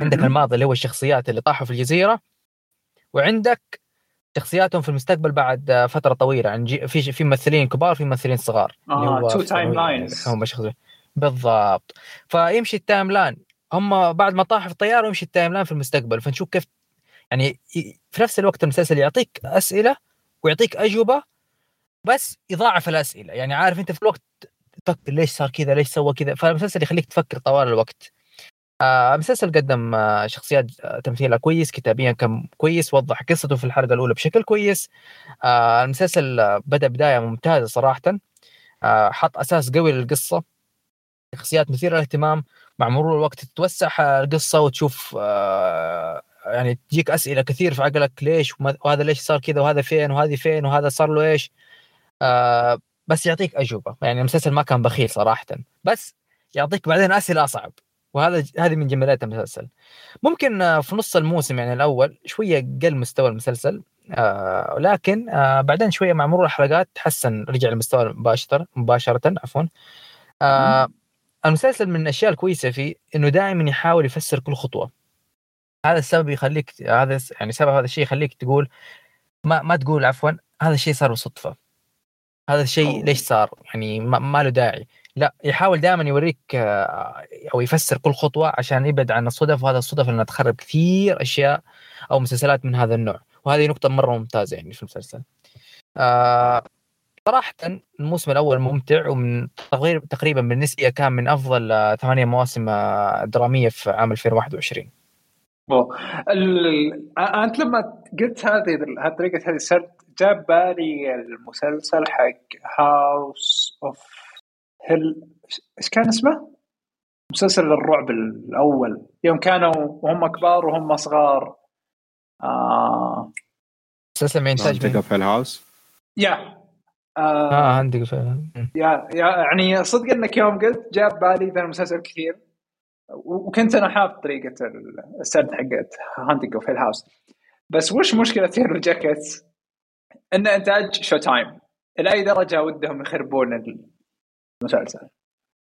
عندك الماضي اللي هو الشخصيات اللي طاحوا في الجزيرة وعندك شخصياتهم في المستقبل بعد فترة طويلة. يعني في في ممثلين كبار في ممثلين صغار. آه two timelines هم شخصيات بالضبط. فيمشي ال timeline. هم بعد ما طاحوا في الطيارة يمشي ال timeline في المستقبل. فنشوف كيف يعني في نفس الوقت المسلسل يعطيك أسئلة ويعطيك أجوبة بس يضاعف الأسئلة. يعني عارف أنت في الوقت تفكر ليش صار كذا ليش سوى كذا. فالمسلسل يخليك تفكر طوال الوقت. المسلسل قدم آه شخصيات آه تمثيلها كويس كتابيا كان كويس وضح قصته في الحلقة الأولى بشكل كويس. آه المسلسل آه بدأ بداية ممتازة صراحة. آه حط أساس قوي للقصة. شخصيات مثيرة للاهتمام. مع مرور الوقت تتوسع القصة وتشوف آه يعني تجيك أسئلة كثير في عقلك. ليش؟ وهذا ليش صار كذا؟ وهذا فين؟ وهذه فين؟ وهذا صار له إيش؟ آه بس يعطيك أجوبة. يعني المسلسل ما كان بخيل صراحة. بس يعطيك بعدين أسئلة أصعب. وهذا هذه من جماليات المسلسل. ممكن آه، في نص الموسم يعني الأول شوية قل مستوى المسلسل آه لكن آه بعدين شوية مع مرور الحلقات تحسن رجع لمستوى مباشره مباشرة عفوا. آه المسلسل من الأشياء الكويسة فيه إنه دائما يحاول يفسر كل خطوة. هذا السبب يخليك هذا يعني سبب هذا الشيء يخليك تقول ما ما تقول عفوا هذا الشيء صار بصدفة. هذا الشيء ليش صار؟ يعني ما, ما له داعي. لا يحاول دائما يوريك آه، أو يفسر كل خطوة عشان يبعد عن الصدف وهذا الصدف انها تخرب كثير أشياء أو مسلسلات من هذا النوع. وهذه نقطة مرة ممتازة يعني في المسلسل. آه صراحة الموسم الأول ممتع ومن تقريبا بالنسبة كان من أفضل آه، ثمانية مواسم درامية في عام 2021 ال... أنت لما قلت هذه طريقه هذه السرد جاب بالي المسلسل حق هاوس اوف هيل إيش كان اسمه؟ مسلسل الرعب الأول. يوم كانوا وهم كبار وهم صغار آه مسلسل من انتاج في الهاوس يا آه, آه عندك يا يعني صدق إنك يوم قلت جاب بالي ذا المسلسل كثير. وكنت أنا حافظ طريقة السرد حقت Haunting of Hill House بس وش مشكلة <laughs> Yellowjackets؟ إن إنتاج Showtime إلى أي درجة ودهم يخربون المسلسل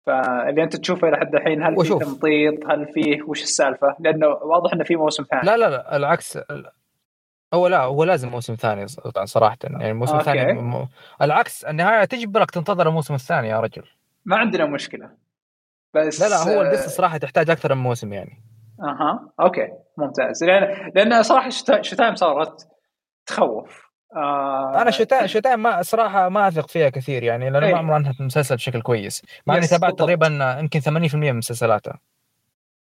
فاللي أنت تشوفه لحد الحين هل في تمطيط؟ هل فيه وش السالفة؟ لأنه واضح إنه في موسم ثاني. لا لا لا العكس. هو لا هو لازم موسم ثاني صراحة. يعني الموسم الثاني م... العكس النهاية تجبرك تنتظر الموسم الثاني يا رجل. ما عندنا مشكلة. بس لا لا هو القصة صراحة تحتاج أكثر من موسم يعني. أها أوكي ممتاز. لأن لأن صراحة Showtime صارت تخوف. آه أنا Showtime Showtime صراحة ما أثق فيها كثير يعني لأنه ما عمرها انهت المسلسل بشكل كويس. مع إني تابعت تقريبا يمكن 80% من مسلسلاتها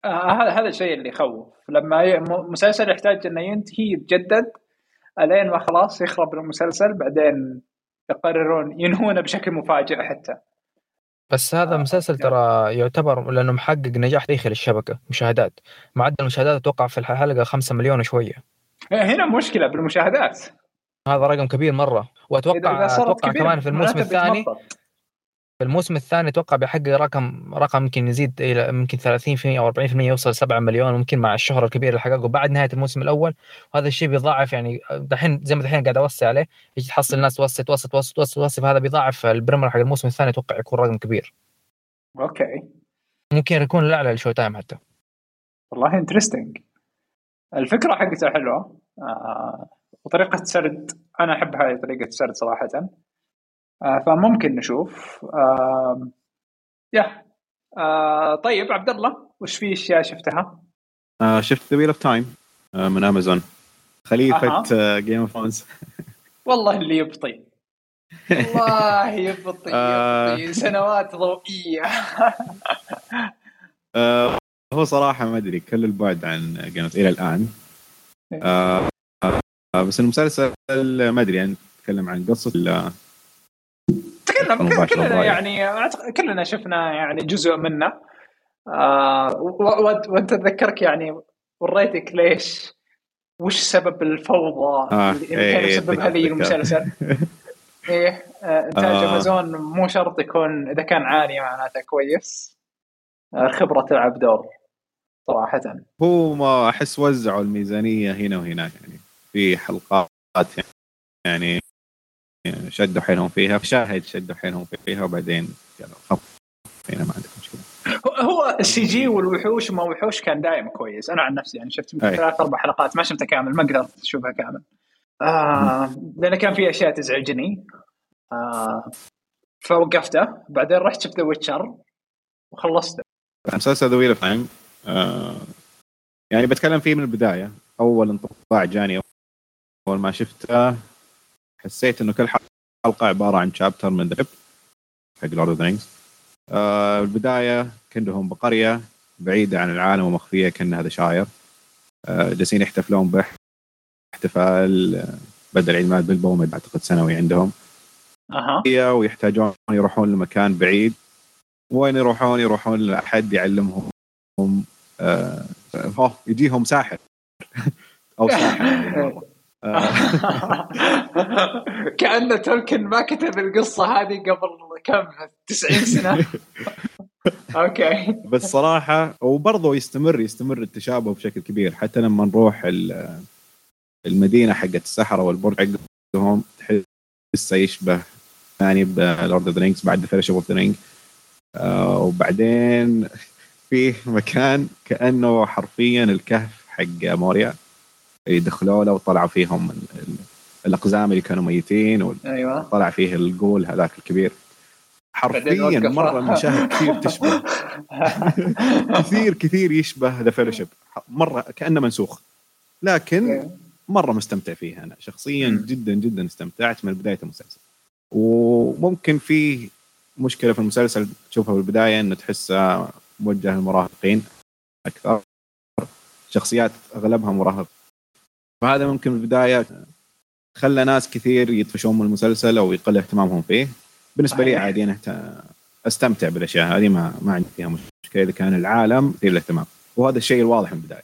آه هذا هذا الشيء اللي يخوف. لما مسلسل يحتاج إنه ينتهي يتجدد ألين ما خلاص يخرب المسلسل بعدين يقررون ينهونه بشكل مفاجئ حتى. بس هذا آه مسلسل ترى يعتبر لأنه محقق نجاح تاريخي للشبكه مشاهدات. معدل المشاهدات أتوقع في الحلقة 5 مليون وشوية. هنا مشكلة بالمشاهدات. هذا رقم كبير مرة واتوقع أتوقع كمان في الموسم الثاني في الموسم الثاني أتوقع بيحقق رقم رقم يمكن يزيد إلى يمكن 30% أو 40% يوصل 7 مليون ممكن مع الشهره الكبيره اللي حققه بعد نهاية الموسم الأول وهذا الشيء بيضاعف يعني دحين زي ما دحين قاعد أوسع عليه يجي تحصل الناس توسع توسع توسع توسع توسع فهذا بيضاعف ال premiere حق الموسم الثاني أتوقع يكون رقم كبير. أوكي. ممكن يكون الاعلى لل Showtime حتى. والله interesting. الفكرة حقته حلوة آه وطريقة سرد أنا أحب هذه طريقة السرد صراحة. آه فممكن نشوف يا آه طيب عبد الله وش في أشياء شفتها؟ آه شفت The Wheel of Time من امازون خليفة Game of Thrones والله اللي يبطي والله <laughs> يبطي. يبطي سنوات ضوئية <laughs> هو صراحة ما أدري كل البعد عن Game إلى الآن إيه. بس المسلسل ما أدري يعني نتكلم عن قصة تكلم كلنا يعني كلنا شفنا يعني جزء منه. آه وانت اتذكرك يعني وريتك ليش وش سبب الفوضى آه اللي كان إيه، يسببها لي المسلسل؟ <laughs> إيه آه، إنتاج آه. أمازون مو شرط يكون إذا كان عالي معناته كويس. الخبره آه، تلعب دور صراحة. هو ما أحس وزعوا الميزانية هنا وهناك يعني. في حلقات يعني شدوا حيلهم فيها في شاهد شدوا حيلهم فيها وبعدين قالوا خف هنا ما عندك مشكلة. هو ال CG والوحوش وما وحوش كان دائما كويس. أنا عن نفسي يعني شفت ثلاث أربع حلقات ما شفتها كامل ما قدرت أشوفها كامل. آه لأن كان في أشياء تزعجني آه فوقفته. بعدين رحت شفت The Witcher وخلصته. مسلسل The Wheel of Time يعني بتكلم فيه من البداية. أول انطباع جاني أول ما شفته حسيت إنه كل حلقة عبارة عن chapter من ذا حق Lord of آه البداية كلهم بقرية بعيدة عن العالم ومخفية كأن The Shire. آه جالسين يحتفلون باحتفال بدل عيد ميلاد بالبومد أعتقد سنوي عندهم. أها. ويحتاجون يروحون لمكان بعيد. وين يروحون؟ يروحون لأحد يعلمهم آه يجيهم ساحر. <laughs> أو ساحر. <laughs> <laughs> كأن تولكن ما كتب القصة هذه قبل كم؟ 90 سنة؟ <laughs> أوكي. بس صراحة وبرضه يستمر يستمر التشابه بشكل كبير. حتى لما نروح المدينة حقت السحرة والبرج حقهم تحسه يشبه ثاني ب Lord of the Rings بعد Fellowship of the Ring وبعدين في مكان كأنه حرفيا الكهف حق موريا. يدخلوا له وطلعوا فيهم الأقزام اللي كانوا ميتين أيوه. طلع فيه الغول هذاك الكبير. حرفيا مرة المشاهد كثير تشبه. <laughs> كثير كثير يشبه The Fellowship مرة كأنه منسوخ. لكن مرة مستمتع فيه أنا. شخصيا جدا جدا استمتعت من بداية المسلسل. وممكن في مشكلة في المسلسل تشوفها في البدايه إنه تحسها موجه للمراهقين أكثر. شخصيات أغلبها مراهق. فهذا ممكن البداية خلى ناس كثير يطفشون من المسلسل أو يقل اهتمامهم فيه. بالنسبة لي عادي أنا أستمتع بالأشياء هذه ما ما عندي فيها مشكلة. إذا كان العالم مثير للاهتمام وهذا الشيء الواضح من البداية.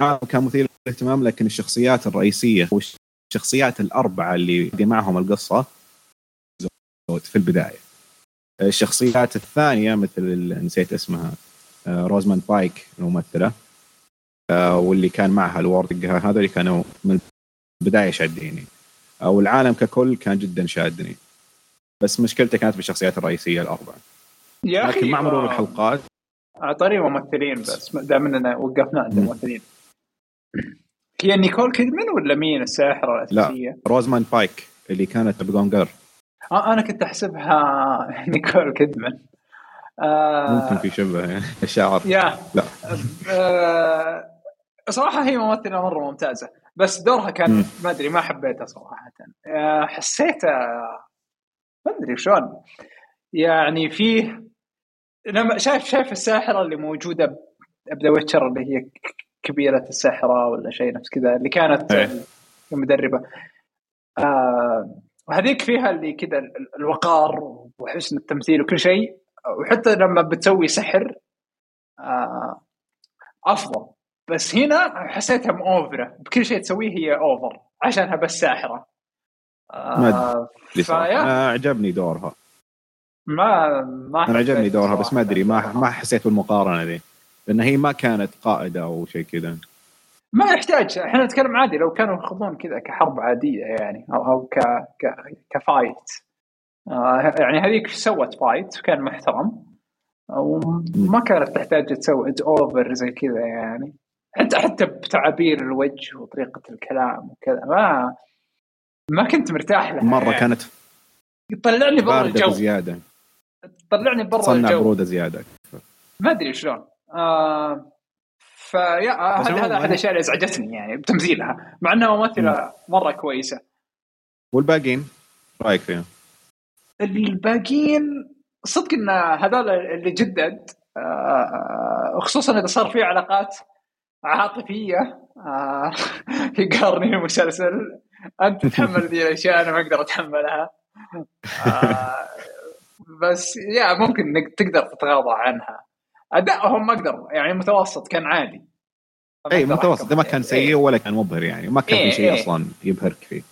العالم كان مثير للاهتمام لكن الشخصيات الرئيسية والشخصيات الأربعة اللي معهم القصة في البداية. الشخصيات الثانية مثل نسيت اسمها روزمان بايك الممثلة. آه، واللي كان معها الورد هذول كانوا من البداية شاديني. أو العالم ككل كان جدا شادني. بس مشكلته كانت بالشخصيات الرئيسية الأربعة. يا أخي لكن مع مرور آه، الحلقات أعطاني ممثلين بس دام إننا وقفنا عند الممثلين. هي نيكول كيدمان ولا مين الساحرة الأساسية؟ Rosamund Pike اللي كانت ب Gone Girl آه أنا كنت أحسبها <laughs> نيكول كيدمان آه ممكن في شبه يعني الشعر يا لا. آه صراحة هي ممثلة مرة ممتازة بس دورها كان. ما أدري ما حبيتها صراحة. آه حسيتها ما أدري شلون. يعني فيه لما شايف شايف الساحرة اللي موجودة ب The Witcher اللي هي كبيرة الساحرة ولا شيء نفس كذا اللي كانت إيه. المدربة. آه هذيك فيها اللي كذا ال- ال- الوقار وحسن التمثيل وكل شيء. وحتى لما بتسوي سحر آه أفضل. بس هنا حسيتها مؤوفرة. بكل شيء تسويه هي اوفر عشانها بس ساحرة. آه. فيا. أنا عجبني دورها. ما ما أنا عجبني دورها بس ما. أدري ما ما حسيت بالمقارنة ذي. لأن هي ما كانت قائده أو شيء كذا. ما يحتاج. إحنا نتكلم عادي. لو كانوا يخوضون كذا كحرب عادية يعني أو أو ك ك ك fight آه يعني هذيك سوت fight وكان محترم. وما كانت تحتاج تسوي over زي كذا يعني. حتى حتى بتعابير الوجه وطريقة الكلام وكذا. ما ما كنت مرتاح لها. مرة يعني. كانت طلعني برا الجو. بزيادة. طلعني برا تصنع الجو. برودة زيادة. ما أدري شلون. آه فيا آه، هذا هذا احد الاشياء اللي أزعجتني يعني بتمثيلها. مع انها ممثلة مرة كويسة. والباقيين؟ رأيك فيهم؟ الباقيين صدق إن هذول اللي جدد آه، خصوصا إذا صار في علاقات عاطفية. آه، يقارني المسلسل. أنت تتحمل ذي الأشياء أنا ما أقدر أتحملها. آه، بس يا ممكن إنك تقدر تتغاضى عنها. ادائهم ما أقدر يعني متوسط كان عادي. اي متوسط ما. كان إيه. سيء ولا كان مبهر يعني. ما كان إيه، في شيء إيه. أصلا يبهرك فيه.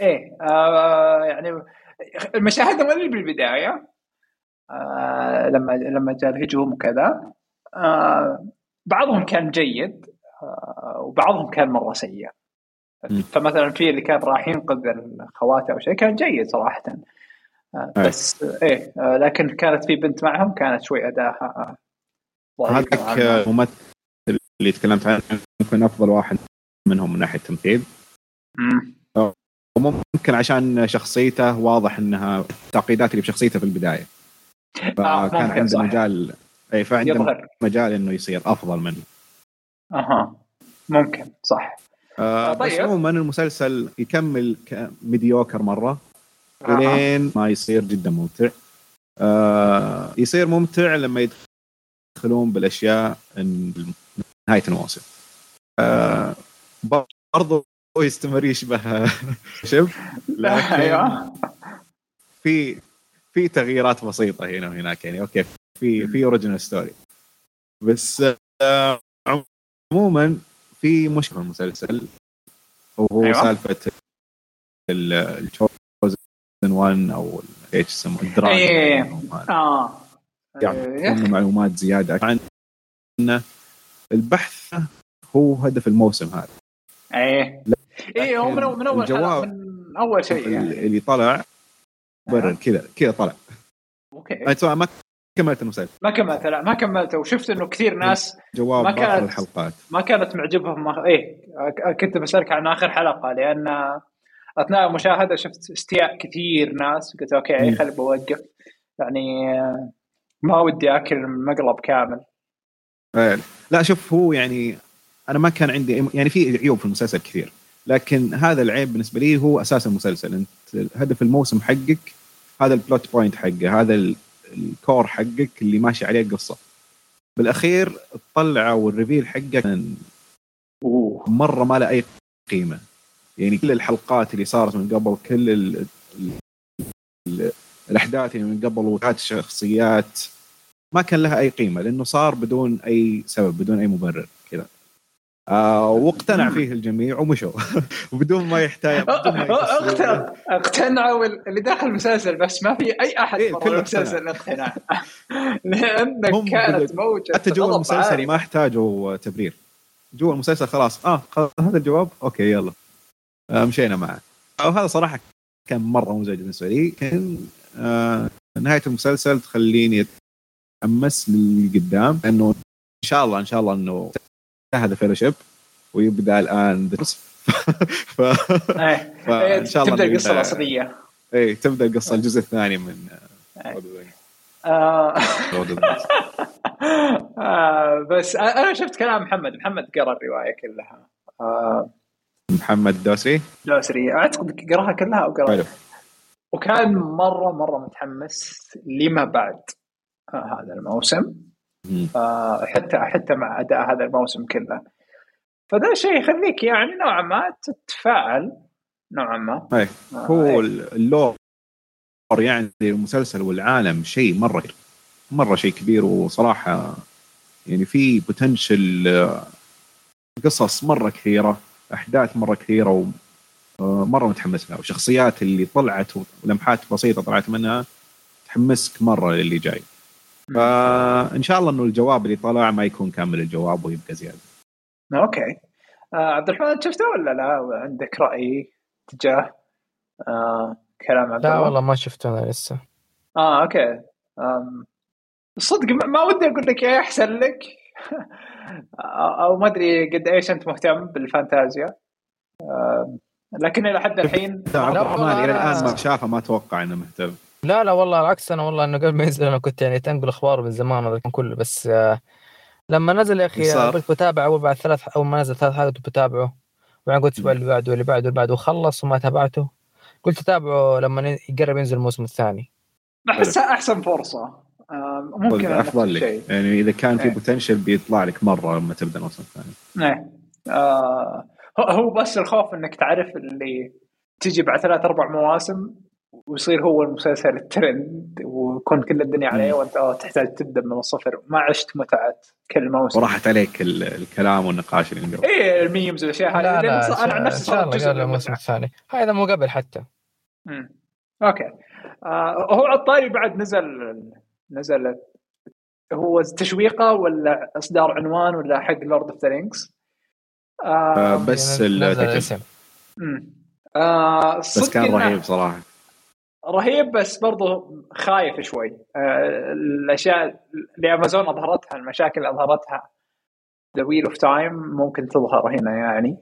إيه آه يعني مشاهدهم اللي بالبداية. آه لما لما جاء الهجوم وكذا. آه بعضهم كان جيد. وبعضهم كان مرة سيء. فمثلا في اللي كان راح ينقذ الخوات أو شيء كان جيد صراحة آه. بس إيه آه لكن كانت في بنت معهم كانت شوي اداها آه، هذاك. الممثل اللي تكلمت عنه ممكن أفضل واحد منهم من ناحية التمثيل مم. وممكن عشان شخصيته واضح إنها التعقيدات اللي بشخصيته في البداية آه، فكان عنده. مجال اي فعنده مجال إنه يصير أفضل منه أها. ممكن صح. آه طيب. بس عموما المسلسل يكمل ميديوكر مرة. أها. لين ما يصير جدا ممتع. آه يصير ممتع لما يدخلون بالأشياء نهاية الموسم. آه برضو يستمر يشبه <laughs> شب لكن أيوه. في في تغييرات بسيطة هنا وهناك يعني. أوكي في في original story بس آه عموما في مشكلة في المسلسل وهو أيوة. سالفة ال chosen 1 أو إيش يسمونه ال Dragon إيه. آه. يعني إيه. معلومات زيادة عن انه البحث هو هدف الموسم هذا. إيه. إيه هو من من أول الجواب- من أول شيء يعني. اللي طلع برر كذا كذا طلع. okay. سواء ما كملت المسلسل. ما كملت لا ما كملته وشفت إنه كثير ناس جواب ما كانت- الحلقات. ما كانت معجبهم. ما... إيه كنت بسألك عن آخر حلقة لأن أثناء المشاهدة شفت استياء كثير ناس. قلت okay مم. خلي بوقف. يعني آه، ما ودي أكل المقلب كامل. آه، لا شوف هو يعني أنا ما كان عندي يعني في عيوب في المسلسل كثير. لكن هذا العيب بالنسبة لي هو أساس المسلسل. أنت هدف الموسم حقك هذا ال plot point حقه هذا ال core حقك اللي ماشي عليه القصة بالأخير الطلعة وال reveal حقه كان أوه. مرة ما له أي قيمة. يعني كل الحلقات اللي صارت من قبل كل ال ال ال الأحداث اللي من قبل وتعاد الشخصيات ما كان لها أي قيمة لأنه صار بدون أي سبب بدون أي مبرر. آه واقتنع فيه الجميع ومشوا. <laughs> وبدون ما يحتاج بدون ما يفسروا. اقتنع. اقتنعوا اللي داخل المسلسل بس ما في أي أحد إيه، كله المسلسل اقتنع. <laughs> لأن هم كانت موجة. حتى جوا المسلسل. ما احتاجوا تبرير. جوا المسلسل خلاص. آه هذا الجواب. أوكي يلا. آه مشينا معه. وهذا صراحة كان مرة مزعج بالنسبة لي. كان آه نهاية المسلسل تخليني أتحمس للقدام. إنه إن شاء الله إن شاء الله إنه انتهى فيلوشيب ويبدأ الآن <laughs> ف... إيه. فان شاء الله تبدأ القصة الاصليه اي تبدأ القصة الجزء الثاني من إيه. آه،. <laughs> آه، بس أنا شفت كلام محمد. محمد قرأ الرواية كلها. آه، محمد الدوسري دوسري. أعتقد قرأها كلها أو قراها وكان مرة مرة متحمس لما بعد. هذا الموسم. حتى حتى مع أداء هذا الموسم كله فذا شيء يخليك يعني نوعا ما تتفاعل نوعا ما أي. آه، هو إيه. اللور يعني المسلسل والعالم شيء مرة كبير. مرة شيء كبير وصراحة يعني في بوتنشل قصص مرة كثيرة أحداث مرة كثيرة ومره متحمس لها وشخصيات اللي طلعت ولمحات بسيطة طلعت منها تحمسك مرة للي جاي فإن شاء الله إنه الجواب اللي طلع ما يكون كامل الجواب ويبقى زيادة. okay. آه، عبد الرحمن شفته ولا لا؟ عندك رأي تجاه آه، كلام عبد الله؟ والله ما شفته أنا لسه. آه okay. آم، صدق ما- ما ودي أقول لك إيه أحسن لك. أو <laughs> أو ما أدري قد إيش أنت مهتم بالفانتازيا. آم، لكن إلى حد الحين لا عبد الرحمن إلى الآن ما شافه ما أتوقع إنه مهتم. لا لا والله العكس أنا والله إنه قبل ما ينزل أنا كنت يعني تنقل أخبار من زمان هذا كله بس آه، لما نزل يا أخي صار؟ قلت بتابع اول بعد ثلاث أول ما نزل ثلاث حلقات بتابعه وبعدين قلت الأسبوع اللي بعده واللي بعده واللي بعده وخلص وما تابعته. قلت أتابعه لما يقرب ينزل الموسم الثاني. احسها أحسن فرصة. آم، ممكن أفضل لك. يعني إذا كان في إيه. potential بيطلع لك مرة لما تبدأ الموسم الثاني. إيه. آه، هو- هو بس الخوف إنك تعرف اللي تجي بعد ثلاث أربع مواسم ويصير هو المسلسل الترند ويكون كل الدنيا عليه. وأنت آه، تحتاج تبدأ من الصفر. ما عشت متعة كل موسم. وراحت عليك ال- الكلام والنقاش اللي قبل. إيه ال memes والأشياء هذه. أنا عن إن نفسي الله جزء من الموسم الثاني. هذا مو قبل حتى. مم. okay. آه هو على الطاري بعد نزل نزل هو تشويقة ولا إصدار عنوان ولا حق Lord of the Rings؟ آه، بس. الاسم آه بس صدق كان رهيب صراحة. رهيب بس برضه خايف شوي. آه الأشياء اللي أمازون أظهرتها المشاكل اللي أظهرتها The Wheel of Time ممكن تظهر هنا يعني.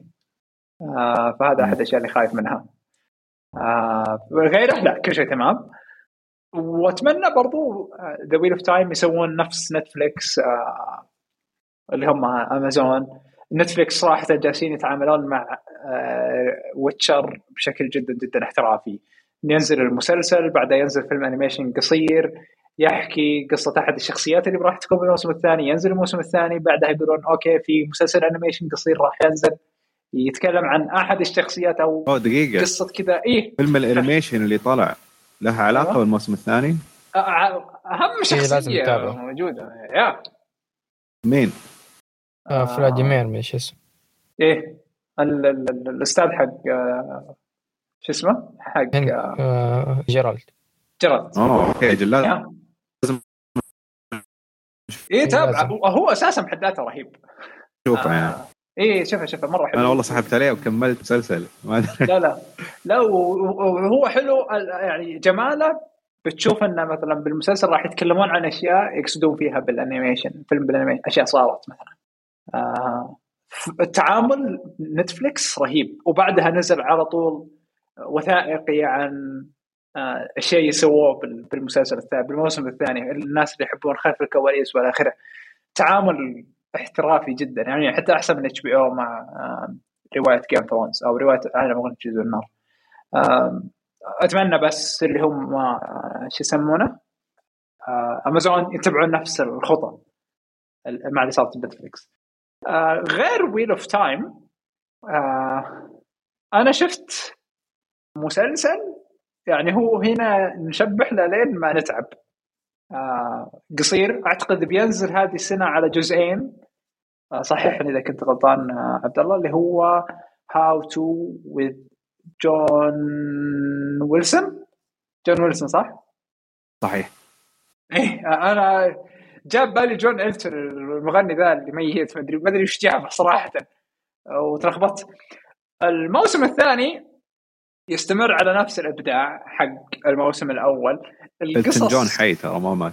آه فهذا أحد الأشياء اللي خايف منها. آه غيره لا كل شيء تمام. وأتمنى برضو The Wheel of Time يسوون نفس نتفليكس اللي هم أمازون. نتفليكس صراحة جالسين يتعاملون مع Witcher بشكل جدا جدا احترافي. ينزل المسلسل بعدها ينزل فيلم animation قصير يحكي قصة أحد الشخصيات اللي راح تكون بالموسم الثاني ينزل الموسم الثاني بعدها يقولون okay في مسلسل animation قصير راح ينزل يتكلم عن أحد الشخصيات أو أوه دقيقة. قصة كذا. إيه. فيلم الانيميشن اللي طلع لها علاقة أيوة. بالموسم الثاني؟ أ- أ- أهم إيه، لازم شخصيه تتابعه. موجودة. يا. مين؟ آه فلاديمير من شو اسمه. إيه ال- ال- ال- الأستاذ حق آه، شو اسمه؟ حق آه، آه جيرالد. جرد أوه أوكي جلاد. لازم- إيه تابعه لازم. هو- أساسا بحد ذاته رهيب. شوفه يعني. آه، إيه شوفه شوفه مرة حلو. أنا والله سحبت عليه وكملت مسلسل. لا لا. لا وهو حلو ال- يعني جماله بتشوف انه مثلا بالمسلسل راح يتكلمون عن أشياء يقصدون فيها بال animation فيلم بال animation أشياء صارت مثلا. آه التعامل نتفليكس رهيب. وبعدها نزل على طول وثائقي عن آه الشيء يسووه بال- بالمسلسل الثاني بالموسم الثاني. الناس اللي يحبون خلف الكواليس والى اخره تعامل احترافي جدا. يعني حتى أحسن من HBO مع آه رواية Game of Thrones أو رواية عالم أغنية الجليد والنار. أتمنى بس اللي هم آه، شو يسمونه؟ امازون يتبعون نفس الخطى ال- مع اللي صارت بنتفلكس غير Wheel of Time أنا شفت مسلسل يعني هو هنا نشبح له لين ما نتعب. آه، قصير. أعتقد بينزل هذه السنة على جزئين. آه، صححني إذا كنت غلطان آه، عبد الله اللي هو How To with جون ويلسون جون ويلسون صح؟ صحيح. إيه أنا جاب بالي جون التون المغني ذا اللي ميت. ما أدري ما أدري وش جابه صراحة. وتلخبطت. الموسم الثاني يستمر على نفس الإبداع حق الموسم الأول. إلتون جون حي ترى ما مات.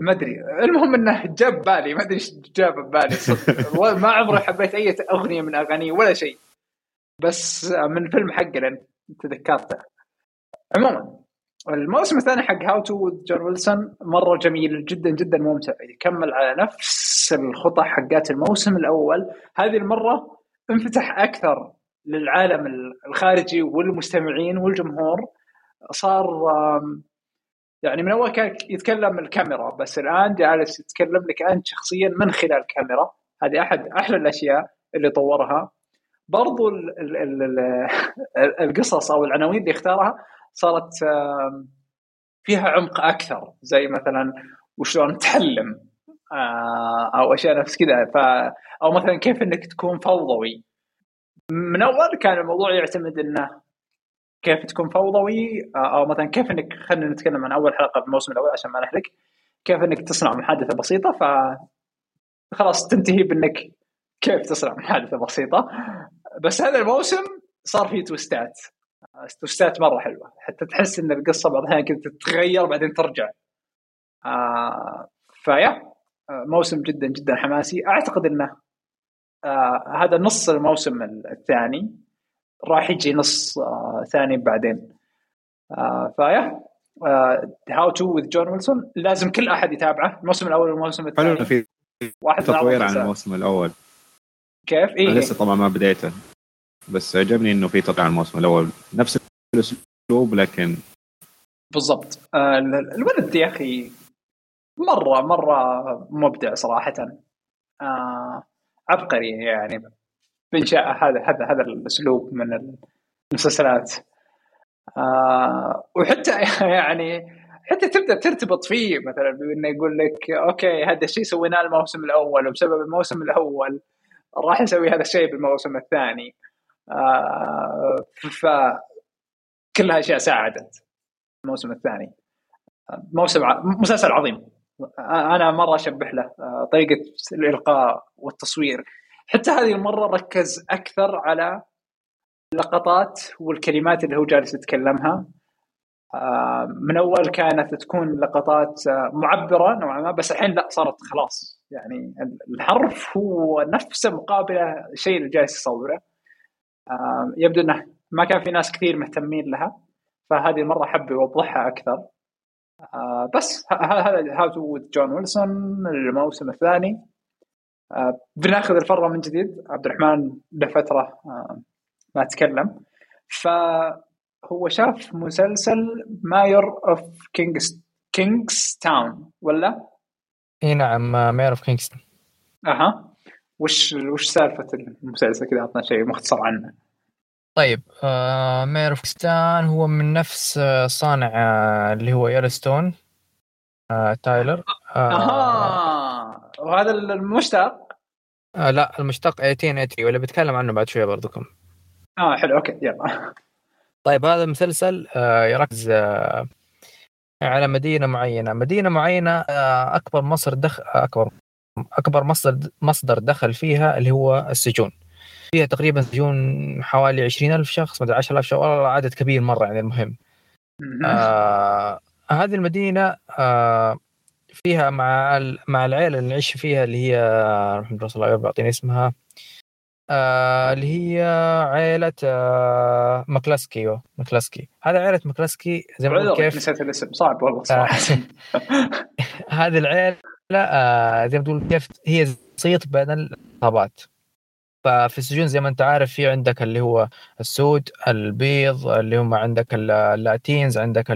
ما أدري. المهم إنه جاب بالي. ما أدري إيش جاب ببالي <laughs> ما عمري حبيت أي أغنية من أغانيه ولا شيء. بس من فيلم حقه تذكرته. عموما الموسم الثاني حق How To جون ويلسون مرة جميل جدا جدا ممتع. يكمل على نفس الخطى حقات الموسم الأول. هذه المرة انفتح أكثر للعالم الخارجي والمستمعين والجمهور صار يعني من أول كان يتكلم الكاميرا بس الآن جالس يتكلم لك أنت شخصيا من خلال الكاميرا. هذه أحد أحلى الأشياء اللي طورها. برضو ال ال ال <laughs> القصص أو العناوين اللي اختارها صارت فيها عمق أكثر. زي مثلا وشلون تحلم آه، أو أشياء نفس كذا. أو مثلا كيف إنك تكون فوضوي. من أول كان الموضوع يعتمد إنه كيف تكون فوضوي آه، أو مثلا كيف إنك خلينا نتكلم عن أول حلقة في الموسم الأول عشان ما نحرق كيف إنك تصنع محادثة بسيطة ف خلاص تنتهي بإنك كيف تصنع محادثة بسيطة. بس هذا الموسم صار فيه توستات توستات مرة حلوة. حتى تحس إن القصة بعض الاحيان كذا تتغير بعدين ترجع. آه فيا آه، موسم جدا جدا حماسي. أعتقد إنه آه هذا نص الموسم الثاني. راح يجي نص آه ثاني بعدين. آه فيا هاو تو وذ جون ويلسون لازم كل أحد يتابعه. الموسم الأول والموسم الثاني. في واحد تطوير عن الموسم الأول. كيف؟ إيه لسه طبعا ما بديته. بس عجبني إنه في تطوير عن الموسم الأول. نفس الأسلوب لكن بالضبط. آه الولد يا أخي مرة مرة مبدع صراحة. آه عبقري يعني. بانشاء هذا هذا هذا الأسلوب من المسلسلات. آه وحتى <laughs> يعني حتى تبدأ ترتبط فيه مثلا بانه يقول لك أوكي هذا الشيء سويناه الموسم الأول وبسبب الموسم الأول راح نسوي هذا الشيء بالموسم الثاني. آه ف كلها اشياء ساعدت الموسم الثاني. موسم ع... مسلسل عظيم. أنا مرة اشبح له آه، طريقة الإلقاء والتصوير. حتى هذه المرة ركز أكثر على اللقطات والكلمات اللي هو جالس يتكلمها. آه، من أول كانت تكون لقطات آه، معبرة نوعا ما بس الحين لا صارت خلاص. يعني الحرف هو نفسه مقابله الشيء اللي جالس يصوره. يبدو إنه ما كان في ناس كثير مهتمين لها فهذه المرة حب يوضحها أكثر. آه بس هذا How To جون ويلسون الموسم الثاني. آه بناخذ الفرة من جديد. عبد الرحمن لفتره آه ما تكلم. فهو شاف مسلسل Mayor of Kings Kingstown ولا؟ إي نعم Mayor of Kings أها. وش وش سالفة المسلسل؟ كذا اعطنا شيء مختصر عنه. طيب آه مير هو من نفس آه صانع آه اللي هو Yellowstone آه تايلر. آه أها وهذا المشتق؟ آه لا المشتق 1880 ولا بتكلم عنه بعد شوية برضكم. آه حلو okay يلا. طيب هذا المسلسل آه يركز آه على مدينة معينة. مدينة معينة آه أكبر مصدر دخل أكبر أكبر مصدر مصدر دخل فيها اللي هو السجون. فيها تقريبا سجون حوالي عشرين ألف شخص مدري 10000 شخص. والله عدد كبير مرة يعني المهم. آه هذه المدينة آه فيها مع مع العائلة اللي نعيش فيها اللي هي رحمة الله بيعطيني اسمها. آه اللي هي عائلة آه مكلاسكي أيوه مكلاسكي. هذا عائلة مكلاسكي زي ما كيف؟ نسيت الاسم. صعب والله صراحة <laughs> هذه العائلة آه زي ما تقول كيف؟ هي صيت بين العصابات ففي السجون زي ما انت عارف في عندك اللي هو السود البيض اللي هم عندك اللاتينز عندك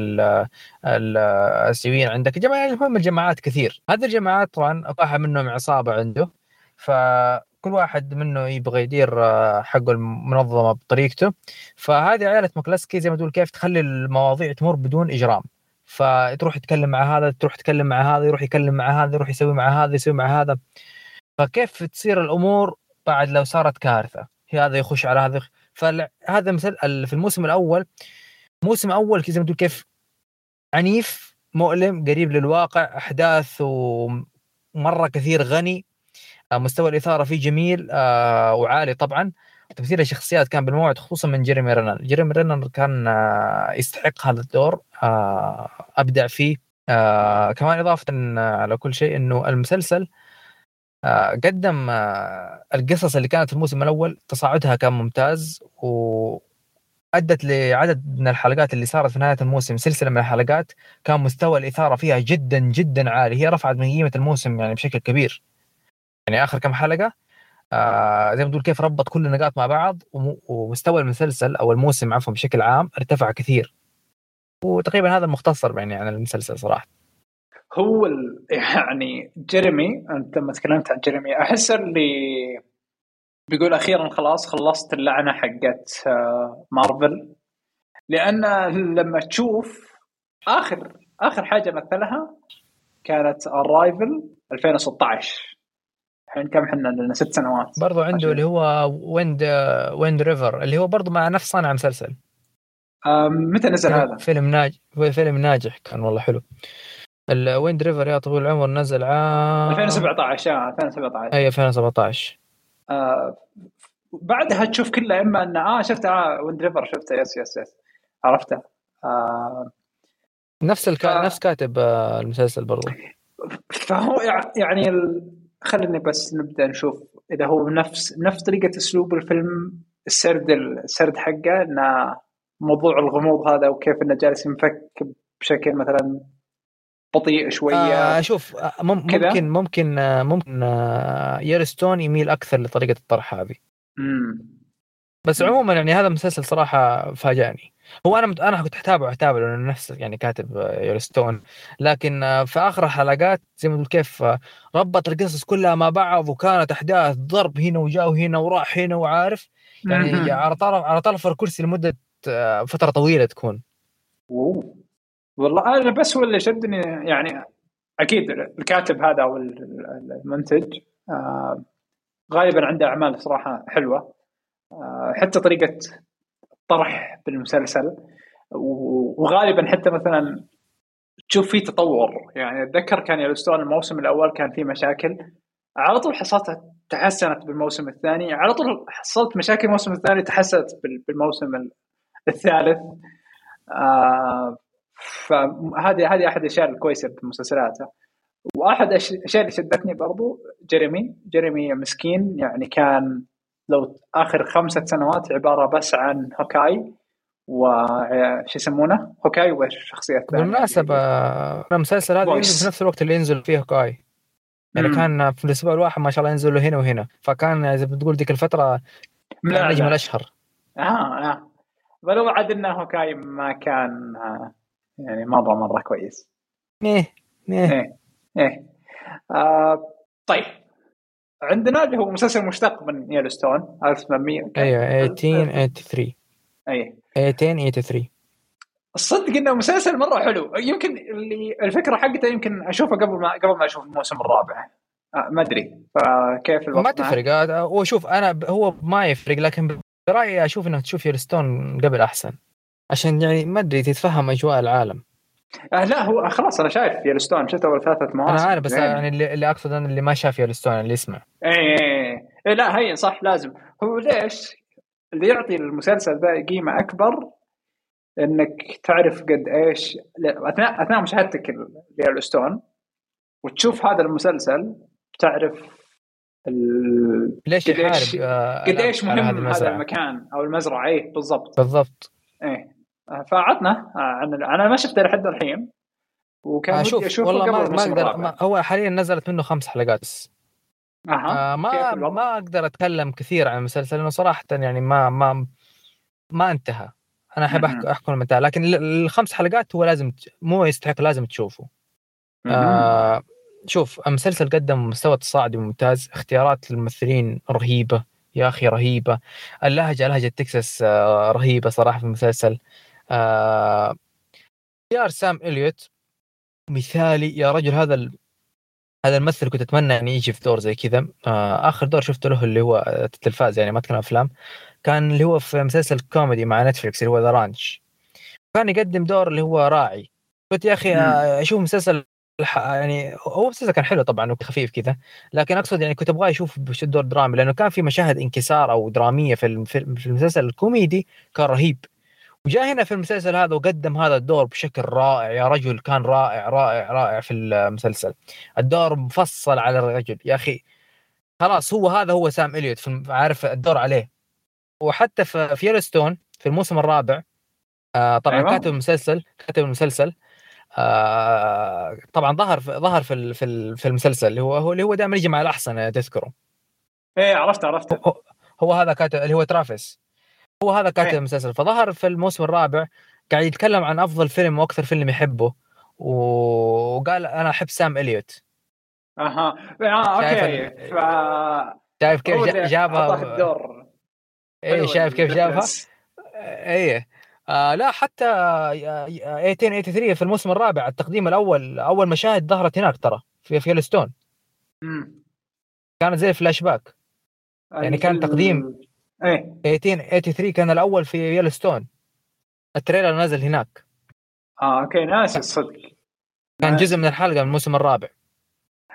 الاسيويين عندك جماعة المهم الجماعات كثير. هذه الجماعات طبعا واحد منهم عصابة عنده. فكل واحد منه يبغى يدير آه، حقه المنظمة بطريقته. فهذه عائلة مكلسكي زي ما تقول كيف تخلي المواضيع تمر بدون إجرام. فتروح تتكلم مع هذا تروح تتكلم مع هذا يروح يكلم مع هذا يروح يسوي مع هذا يسوي مع هذا. فكيف تصير الأمور بعد لو صارت كارثة. هذا يخش على هذا فهذا مثل في الموسم الأول موسم أول زي ما تقول كيف عنيف مؤلم قريب للواقع أحداث و مره كثير غني آه، مستوى الإثارة فيه جميل آه، وعالي طبعا. تمثيل الشخصيات كان بالموعد خصوصا من جيريمي رينال جيريمي رينال كان آه، يستحق هذا الدور أبدع فيه. كمان إضافة على كل شيء إنه المسلسل قدم آه، القصص اللي كانت في الموسم الأول تصاعدها كان ممتاز وأدت لعدد من الحلقات اللي صارت في نهاية الموسم سلسلة من الحلقات كان مستوى الإثارة فيها جدا جدا عالي. هي رفعت من قيمة الموسم يعني بشكل كبير. يعني آخر كم حلقة آه زي ما تقول كيف ربط كل النقاط مع بعض وم- ومستوى المسلسل أو الموسم عفوا بشكل عام ارتفع كثير. وتقريبا هذا المختصر يعني عن المسلسل صراحة. هو ال... يعني جيريمي أنت لما تكلمت عن جيريمي أحس اللي بيقول أخيرا خلاص خلصت اللعنة حقت آه، مارفل. لأن لما تشوف اخر آخر حاجة مثلها كانت Arrival 2016 الحين كم إحنا لنا ست سنوات. برضو عنده عشان- اللي هو Wind Wind River اللي هو برضو مع نفس صانع مسلسل. آم، متى نزل هذا؟ فيلم ناجح فيلم ناجح كان والله حلو. ال Wind River يا طويل العمر نزل عام 2017 آه 2017 أي 2017 آه بعدها تشوف كلها إما إن آه شفت آه Wind River شفته. yes yes yes عرفته. آه نفس الكا... ف- نفس كاتب آه، المسلسل برضو. فهو يع- يعني ال... خليني بس نبدأ نشوف إذا هو نفس نفس طريقة أسلوب الفيلم السرد السرد حقه إنه موضوع الغموض هذا وكيف إنه جالس ينفك بشكل مثلا بطيء شوية آه شوف آه، مم-؟ ممكن ممكن آه، ممكن آه، ييرستون يميل أكثر لطريقة الطرح هذه امم بس مم. عموما يعني هذا المسلسل صراحة فاجأني هو أنا مت... أنا كنت أتابعه أتابعه لأنه نفس يعني كاتب ييرستون لكن في آخر الحلقات زي ما تقول كيف ربط القصص كلها مع بعض وكانت أحداث ضرب هنا وجاء هنا وراح هنا وعارف يعني. على طرف على طرف الكرسي لمدة فترة طويلة تكون أوه. والله أنا بس هو اللي شدني يعني أكيد الكاتب هذا أو ال- ال- المنتج آه غالبا عنده أعمال صراحة حلوة آه حتى طريقة طرح بالمسلسل وغالبا حتى مثلا تشوف فيه تطور يعني أتذكر كان يلوستون الموسم الأول كان فيه مشاكل على طول حصلتها تحسنت بالموسم الثاني على طول حصلت مشاكل الموسم الثاني تحسنت بال- بالموسم ال- الثالث آه فهذه هذه أحد الأشياء الكويسة بمسلسلاته وأحد الأش- الأشياء اللي شدتني برضو جيريمي جيريمي مسكين يعني كان لو آخر خمسة سنوات عبارة بس عن هوكاي وش يسمونه؟ Hawkeye وش الشخصيه الثانية؟ بالمناسبة المسلسل هذا. ينزل في نفس الوقت اللي ينزل فيه Hawkeye يعني مم. كان في الأسبوع الواحد ما شاء الله ينزل له هنا وهنا فكان ما بتقول ذيك الفترة لا. الأشهر آه آه ولو عاد انه Hawkeye ما كان آه يعني مره مره كويس. إيه إيه إيه. آه طيب. عندنا اللي هو مسلسل مشتق من Yellowstone 1800 كان- أيوه 1883 اي 1883 الصدق إنه مسلسل مرة حلو. يمكن اللي الفكرة حقته يمكن اشوفها قبل ما قبل ما أشوف الموسم الرابع. آه ما أدري. فكيف الوضع؟ ما؟ تفرق. آه، هو شوف أنا هو ما يفرق لكن برأيي أشوف انك تشوف يلستون قبل أحسن. عشان يعني ما أدري تتفهم أجواء العالم. آه لا هو خلاص أنا شايف يلوستون شفت أول ثلاثة مواسم. أنا عارف بس. يعني اللي, اللي أقصد أنا اللي ما شاف يلستون اللي يسمع. إيه إيه، إيه. لا هي صح لازم. هو ليش؟ اللي يعطي المسلسل ذا قيمة أكبر إنك تعرف قد إيش أثناء أثناء مشاهدتك ليلوستون وتشوف هذا المسلسل تعرف ال... ليش قد آه، إيش هذه مهم هذا. المكان أو المزرعة. إيه بالضبط. بالضبط. إيه. فعطنا. عن أنا ما شفته لحد الحين. وكان آه ودي شوف أشوفه والله قبل ما, أقدر. ما هو حاليا نزلت منه خمس حلقات بس. أها. آه ما؟ ما أقدر أتكلم كثير عن المسلسل لأنه صراحة يعني ما ما ما انتهى. أنا أحب احكم المتاع لكن ال- الخمس حلقات هو لازم مو يستحق لازم تشوفه. آه شوف المسلسل قدم مستوى تصاعدي ممتاز اختيارات الممثلين رهيبة يا أخي رهيبة. اللهجه لهجة تكساس آه رهيبة صراحة في المسلسل. آه اختيار سام إليوت. مثالي يا رجل هذا ال... هذا الممثل كنت أتمنى يعني يجي في دور زي كذا. آه آخر دور شفته له اللي هو التلفاز يعني ما اتكلم أفلام. كان اللي هو في مسلسل كوميدي مع Netflix اللي هو The Ranch كان يقدم دور اللي هو راعي. قلت يا أخي. آه، أشوف مسلسل. يعني هو مسلسل كان حلو طبعا وخفيف كذا لكن أقصد يعني كنت أبغاه يشوف بش الدور درامي لأنه كان في مشاهد إنكسار أو درامية في المسلسل الكوميدي كان رهيب. وجاء هنا في المسلسل هذا وقدم هذا الدور بشكل رائع. يا رجل كان رائع رائع رائع في المسلسل. الدور مفصل على الرجل. يا أخي خلاص هو هذا هو سام إليوت عارف الدور عليه. وحتى في في يellowstone في الموسم الرابع آه طبعا أيوة. كاتب المسلسل كاتب المسلسل آه طبعا ظهر في ظهر في في ال- في المسلسل. اللي هو اللي هو دائما يجي مع الأحسن تذكره. إيه عرفت عرفت هو, هو هذا كاتب اللي هو ترافيس. هو هذا كاتب إيه. المسلسل فظهر في الموسم الرابع قاعد يتكلم عن أفضل فيلم وأكثر فيلم يحبه وقال أنا أحب سام إليوت أها آه شايف okay ف شايف كيف جابها الدور حلو شايف كيف جابها. إيه آه لا حتى آه، 1883 في الموسم الرابع التقديم الأول أول مشاهد ظهرت هناك ترى في في مم. كانت زي فلاش باك يعني كان تقديم. إيه. 1883 كان الأول في Yellowstone ال trailer نزل هناك. آه okay ناسي الصدق كان. جزء من الحلقة من الموسم الرابع.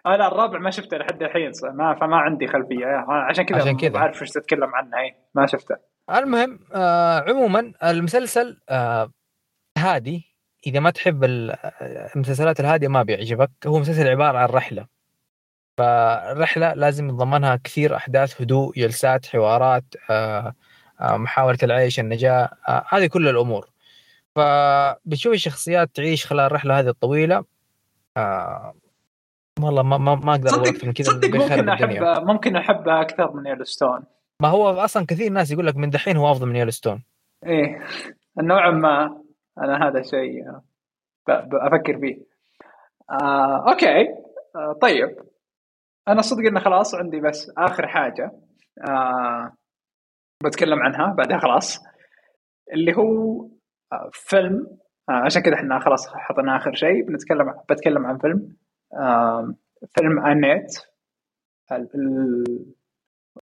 آه لا الرابع ما شفته لحد الحين ما فما عندي خلفية. آه، عشان كذا عشان كذا. ما بعرف إيش تتكلم عنه إيه. ما شفته. المهم آه عموما المسلسل آه هادي. إذا ما تحب آه، المسلسلات الهادية ما بيعجبك. هو مسلسل عبارة عن رحلة. فالرحلة لازم يتضمنها كثير أحداث هدوء جلسات حوارات آه آه محاولة العيش النجاة آه هذه كل الأمور. فبتشوف الشخصيات تعيش خلال الرحلة هذه الطويلة والله ما ما, ما أقدر أقول أكثر من كذا صدق ممكن الدنيا. أحبه ممكن أحبه أكثر من يellowstone ما هو أصلا كثير ناس يقول لك من دحين هو أفضل من يellowstone إيه نوعا ما أنا هذا الشيء آه، ب- ب- أفكر فيه. آه، أوكي. آه، طيب. أنا صدق إنه خلاص عندي بس آخر حاجة آه، بتكلم عنها بعدها خلاص اللي هو آه، فيلم آه، عشان كذا إحنا خلاص حطينا آخر شيء بنتكلم بتكلم عن فيلم آه، فيلم أنيت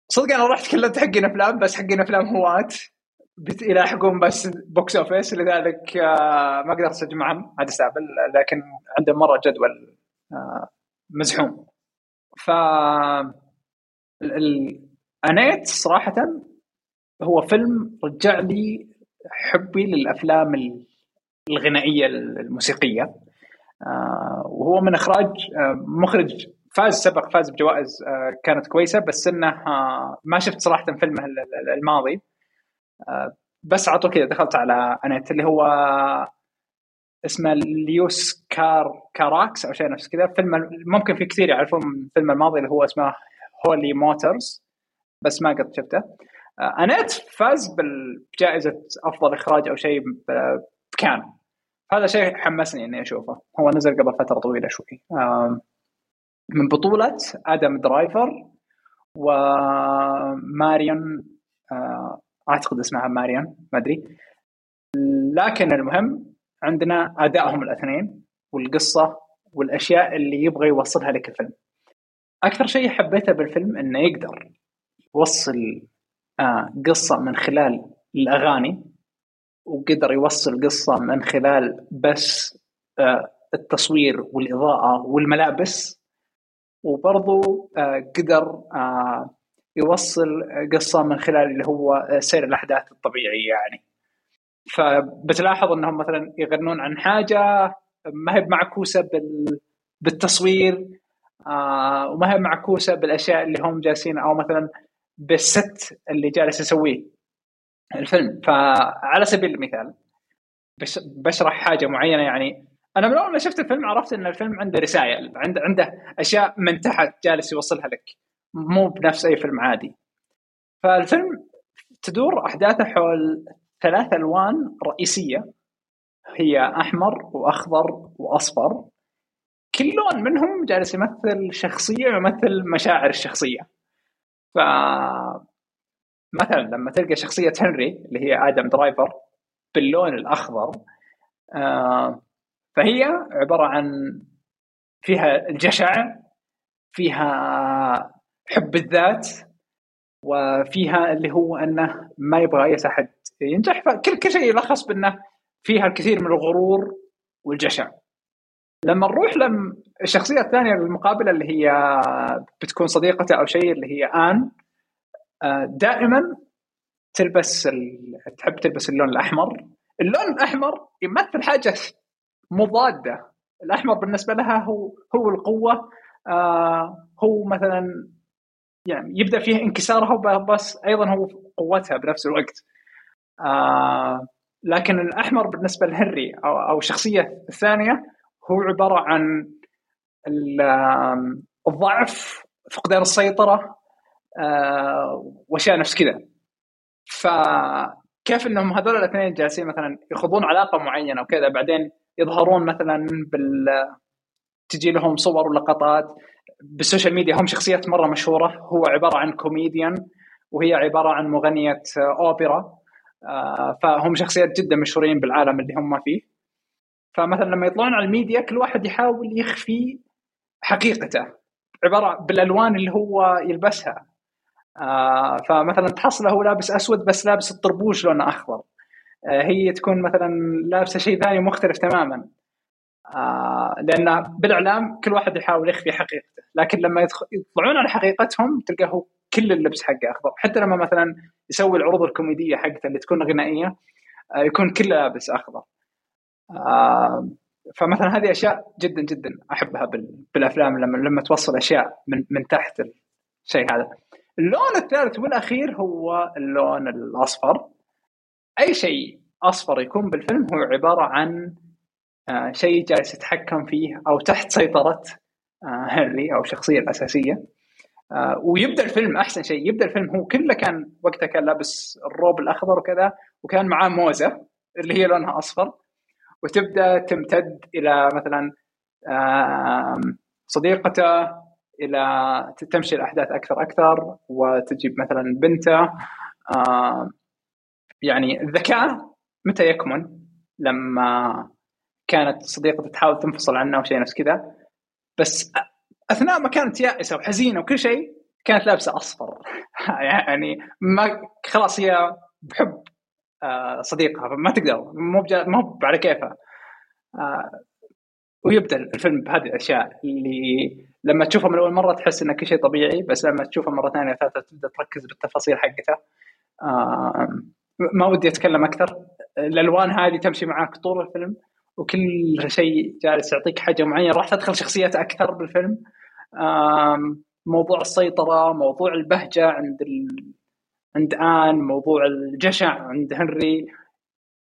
صدق أنا رحت كلمت حقين أفلام بس حقين أفلام هواة يلاحقون بس box office لذلك آه، ما قدرت اجمعهم عاد استقبل لكن عندهم مرة جدول آه، مزحوم. ف ال- Annette صراحة هو فيلم رجع لي حبي للأفلام ال- الغنائية الموسيقية. آه، وهو من إخراج آه، مخرج فاز سبق فاز بجوائز آه، كانت كويسة بس إنه ما شفت صراحة فيلمه ال- ال- الماضي. بس على طول كذا دخلت على Annette اللي هو اسمه ليوس كار كاراكس أو شيء نفس كذا. فيلم ممكن في كثير يعرفون الفيلم الماضي اللي هو اسمه Holy Motors بس ما قد شفته. آه، Annette فاز بجائزه أفضل إخراج أو شيء بكان. هذا شيء حمسني إني أشوفه. هو نزل قبل فترة طويلة شوي. من بطولة آدم درايفر وماريون آه، أعتقد اسمها ماريون ما أدري. لكن المهم عندنا أدائهم الاثنين والقصة والأشياء اللي يبغى يوصلها لك الفيلم. أكثر شيء حبيته بالفيلم إنه يقدر يوصل آه، قصة من خلال الأغاني وقدر يوصل قصة من خلال بس آه، التصوير والإضاءة والملابس وبرضو آه، قدر يوصل قصة من خلال اللي هو سير الأحداث الطبيعي يعني. فبتلاحظ إنهم مثلا يغنون عن حاجة ما هي معكوسة بال بالتصوير آه وما هي معكوسة بالأشياء اللي هم جالسين أو مثلا بالست اللي جالس يسويه الفيلم. فعلى سبيل المثال بش بشرح حاجة معينة يعني أنا من أول ما شفت الفيلم عرفت إن الفيلم عنده رسائل عنده عنده أشياء من تحت جالس يوصلها لك مو بنفس أي فيلم عادي. فالفيلم تدور أحداثه حول ثلاث ألوان رئيسية. هي أحمر وأخضر وأصفر. كل لون منهم جالس يمثل شخصية ويمثل مشاعر الشخصية. ف مثلا لما تلقى شخصية هنري اللي هي آدم درايفر باللون الأخضر آه فهي عبارة عن فيها الجشع فيها حب الذات وفيها اللي هو أنه ما يبغى أي أحد ينجح. فكل كل شيء يلخص بأنه فيها الكثير من الغرور والجشع. لما نروح لم الشخصية الثانية المقابلة اللي هي بتكون صديقته أو شيء اللي هي آن آه، دائما تلبس ال... تحب تلبس اللون الأحمر. اللون الأحمر يمثل حاجة مضادة. الأحمر بالنسبة لها هو هو القوة آه هو مثلا يعني يبدأ فيه انكسارها بس أيضا هو قوتها بنفس الوقت. آه لكن الأحمر بالنسبة لهنري أو أو الشخصية الثانية هو عبارة عن الضعف فقدان السيطرة آه وأشياء نفس كذا. فكيف إنهم هذول الاثنين جالسين مثلا يخوضون علاقة معينة وكذا بعدين يظهرون مثلا بال تجي لهم صور ولقطات. بال social media هم شخصيات مرة مشهورة. هو عبارة عن كوميديان وهي عبارة عن مغنية أوبرا. آه، فهم شخصيات جدا مشهورين بالعالم اللي هم فيه. فمثلا لما يطلعون على الميديا كل واحد يحاول يخفي حقيقته عبارة بالألوان اللي هو يلبسها. آه، فمثلا تحصله هو لابس أسود بس لابس الطربوش لونه أخضر. آه، هي تكون مثلا لابسة شيء ثاني مختلف تماما. آه لأن بالإعلام كل واحد يحاول يخفي حقيقته. لكن لما يطلعون على حقيقتهم تلقاه كل اللبس حقه أخضر. حتى لما مثلا يسوي العروض الكوميدية حقته اللي تكون غنائية آه يكون كله لابس أخضر. آه فمثلا هذه أشياء جدا جدا أحبها بالأفلام لما لما توصل أشياء من من تحت الشيء هذا. اللون الثالث والأخير هو اللون الأصفر. أي شيء أصفر يكون بالفيلم هو عبارة عن آه، شيء جالس يتحكم فيه أو تحت سيطرة هنري أو الشخصيه الاساسيه آه، ويبدأ الفيلم أحسن شيء. يبدأ الفيلم هو كله كان وقتها كان لابس الروب الأخضر وكذا وكان معاه موزة اللي هي لونها أصفر. وتبدأ تمتد إلى مثلا صديقته إلى تمشي الأحداث أكثر أكثر وتجيب مثلا بنته. يعني الذكاء متى يكمن؟ لما كانت صديقته تحاول تنفصل عنه أو شيء نفس كذا. بس أثناء ما كانت يائسة وحزينة وكل شيء كانت لابسة أصفر. <laughs> يعني ما خلاص هي بحب آه، صديقها فما تقدر مو مو على كيفها. آه، ويبدأ الفيلم بهذه الأشياء اللي لما تشوفها من أول مرة تحس ان كل شيء طبيعي بس لما تشوفها مرة ثانية ثالثه تبدأ تركز بالتفاصيل حقتها. ما ودي أتكلم أكثر. الألوان هذه تمشي معك طول الفيلم وكل شيء جالس يعطيك حاجة معينة. راح تدخل شخصيات أكثر بالفيلم. موضوع السيطرة موضوع البهجة عند ال... عند آن موضوع الجشع عند هنري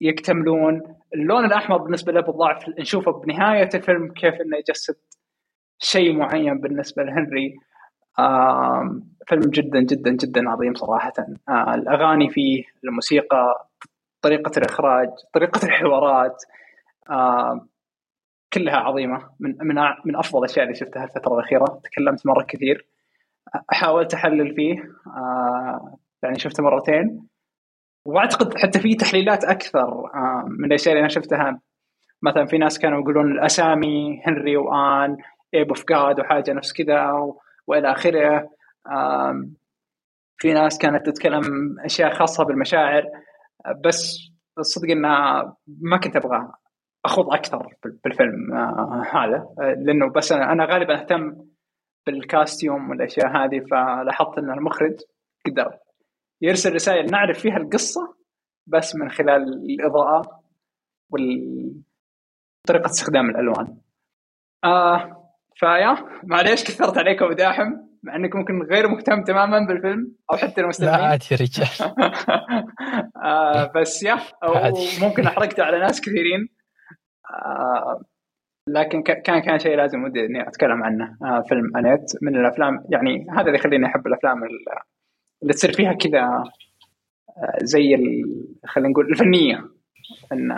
يكتملون. اللون الأحمر بالنسبة له بالضعف نشوفه بنهاية الفيلم كيف إنه يجسد شيء معين بالنسبة لهنري. فيلم جدا جدا جدا عظيم صراحة. آه، الأغاني فيه الموسيقى طريقة الإخراج طريقة الحوارات. كلها عظيمة. من من من أفضل الأشياء اللي شفتها الفترة الأخيرة. تكلمت مرة كثير. حاولت احلل فيه. آه يعني شفته مرتين. وأعتقد حتى في تحليلات أكثر آه من الأشياء اللي أنا شفتها. مثلا في ناس كانوا يقولون الأسامي هنري وآن Ape of God وحاجة نفس كذا وإلى آخره. في ناس كانت تتكلم أشياء خاصة بالمشاعر. بس الصدق إنها ما كنت أبغى أخوض أكثر بالفيلم آه هذا. آه لأنه بس أنا غالبا أهتم بال costume والأشياء هذه فلاحظت إن المخرج قدر يرسل رسائل نعرف فيها القصة بس من خلال الإضاءة وطريقه استخدام الألوان. آه فيا معليش كثرت عليكم وداحم مع إنك ممكن غير مهتم تماما بالفيلم أو حتى المستمعين. لا عادي يا رجال. <laughs> آه بس يا ممكن أحرقت على ناس كثيرين. لكن كان كان شيء لازم ودي إني أتكلم عنه آه فيلم أنيت من الأفلام يعني هذا اللي يخليني أحب الأفلام اللي تصير فيها كذا آه زي خلينا نقول الفنية إن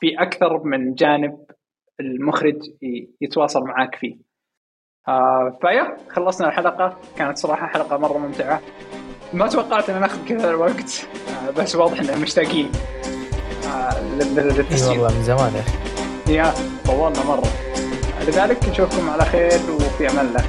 في أكثر من جانب المخرج يتواصل معاك فيه. آه فيا خلصنا الحلقة كانت صراحة حلقة مرة ممتعة. ما توقعت إن ناخذ كذا الوقت آه بس واضح ان مشتاقين. للتسجيل. والله من زمان يا أخي. يا طولنا مرة. لذلك نشوفكم على خير وفي أمان الله.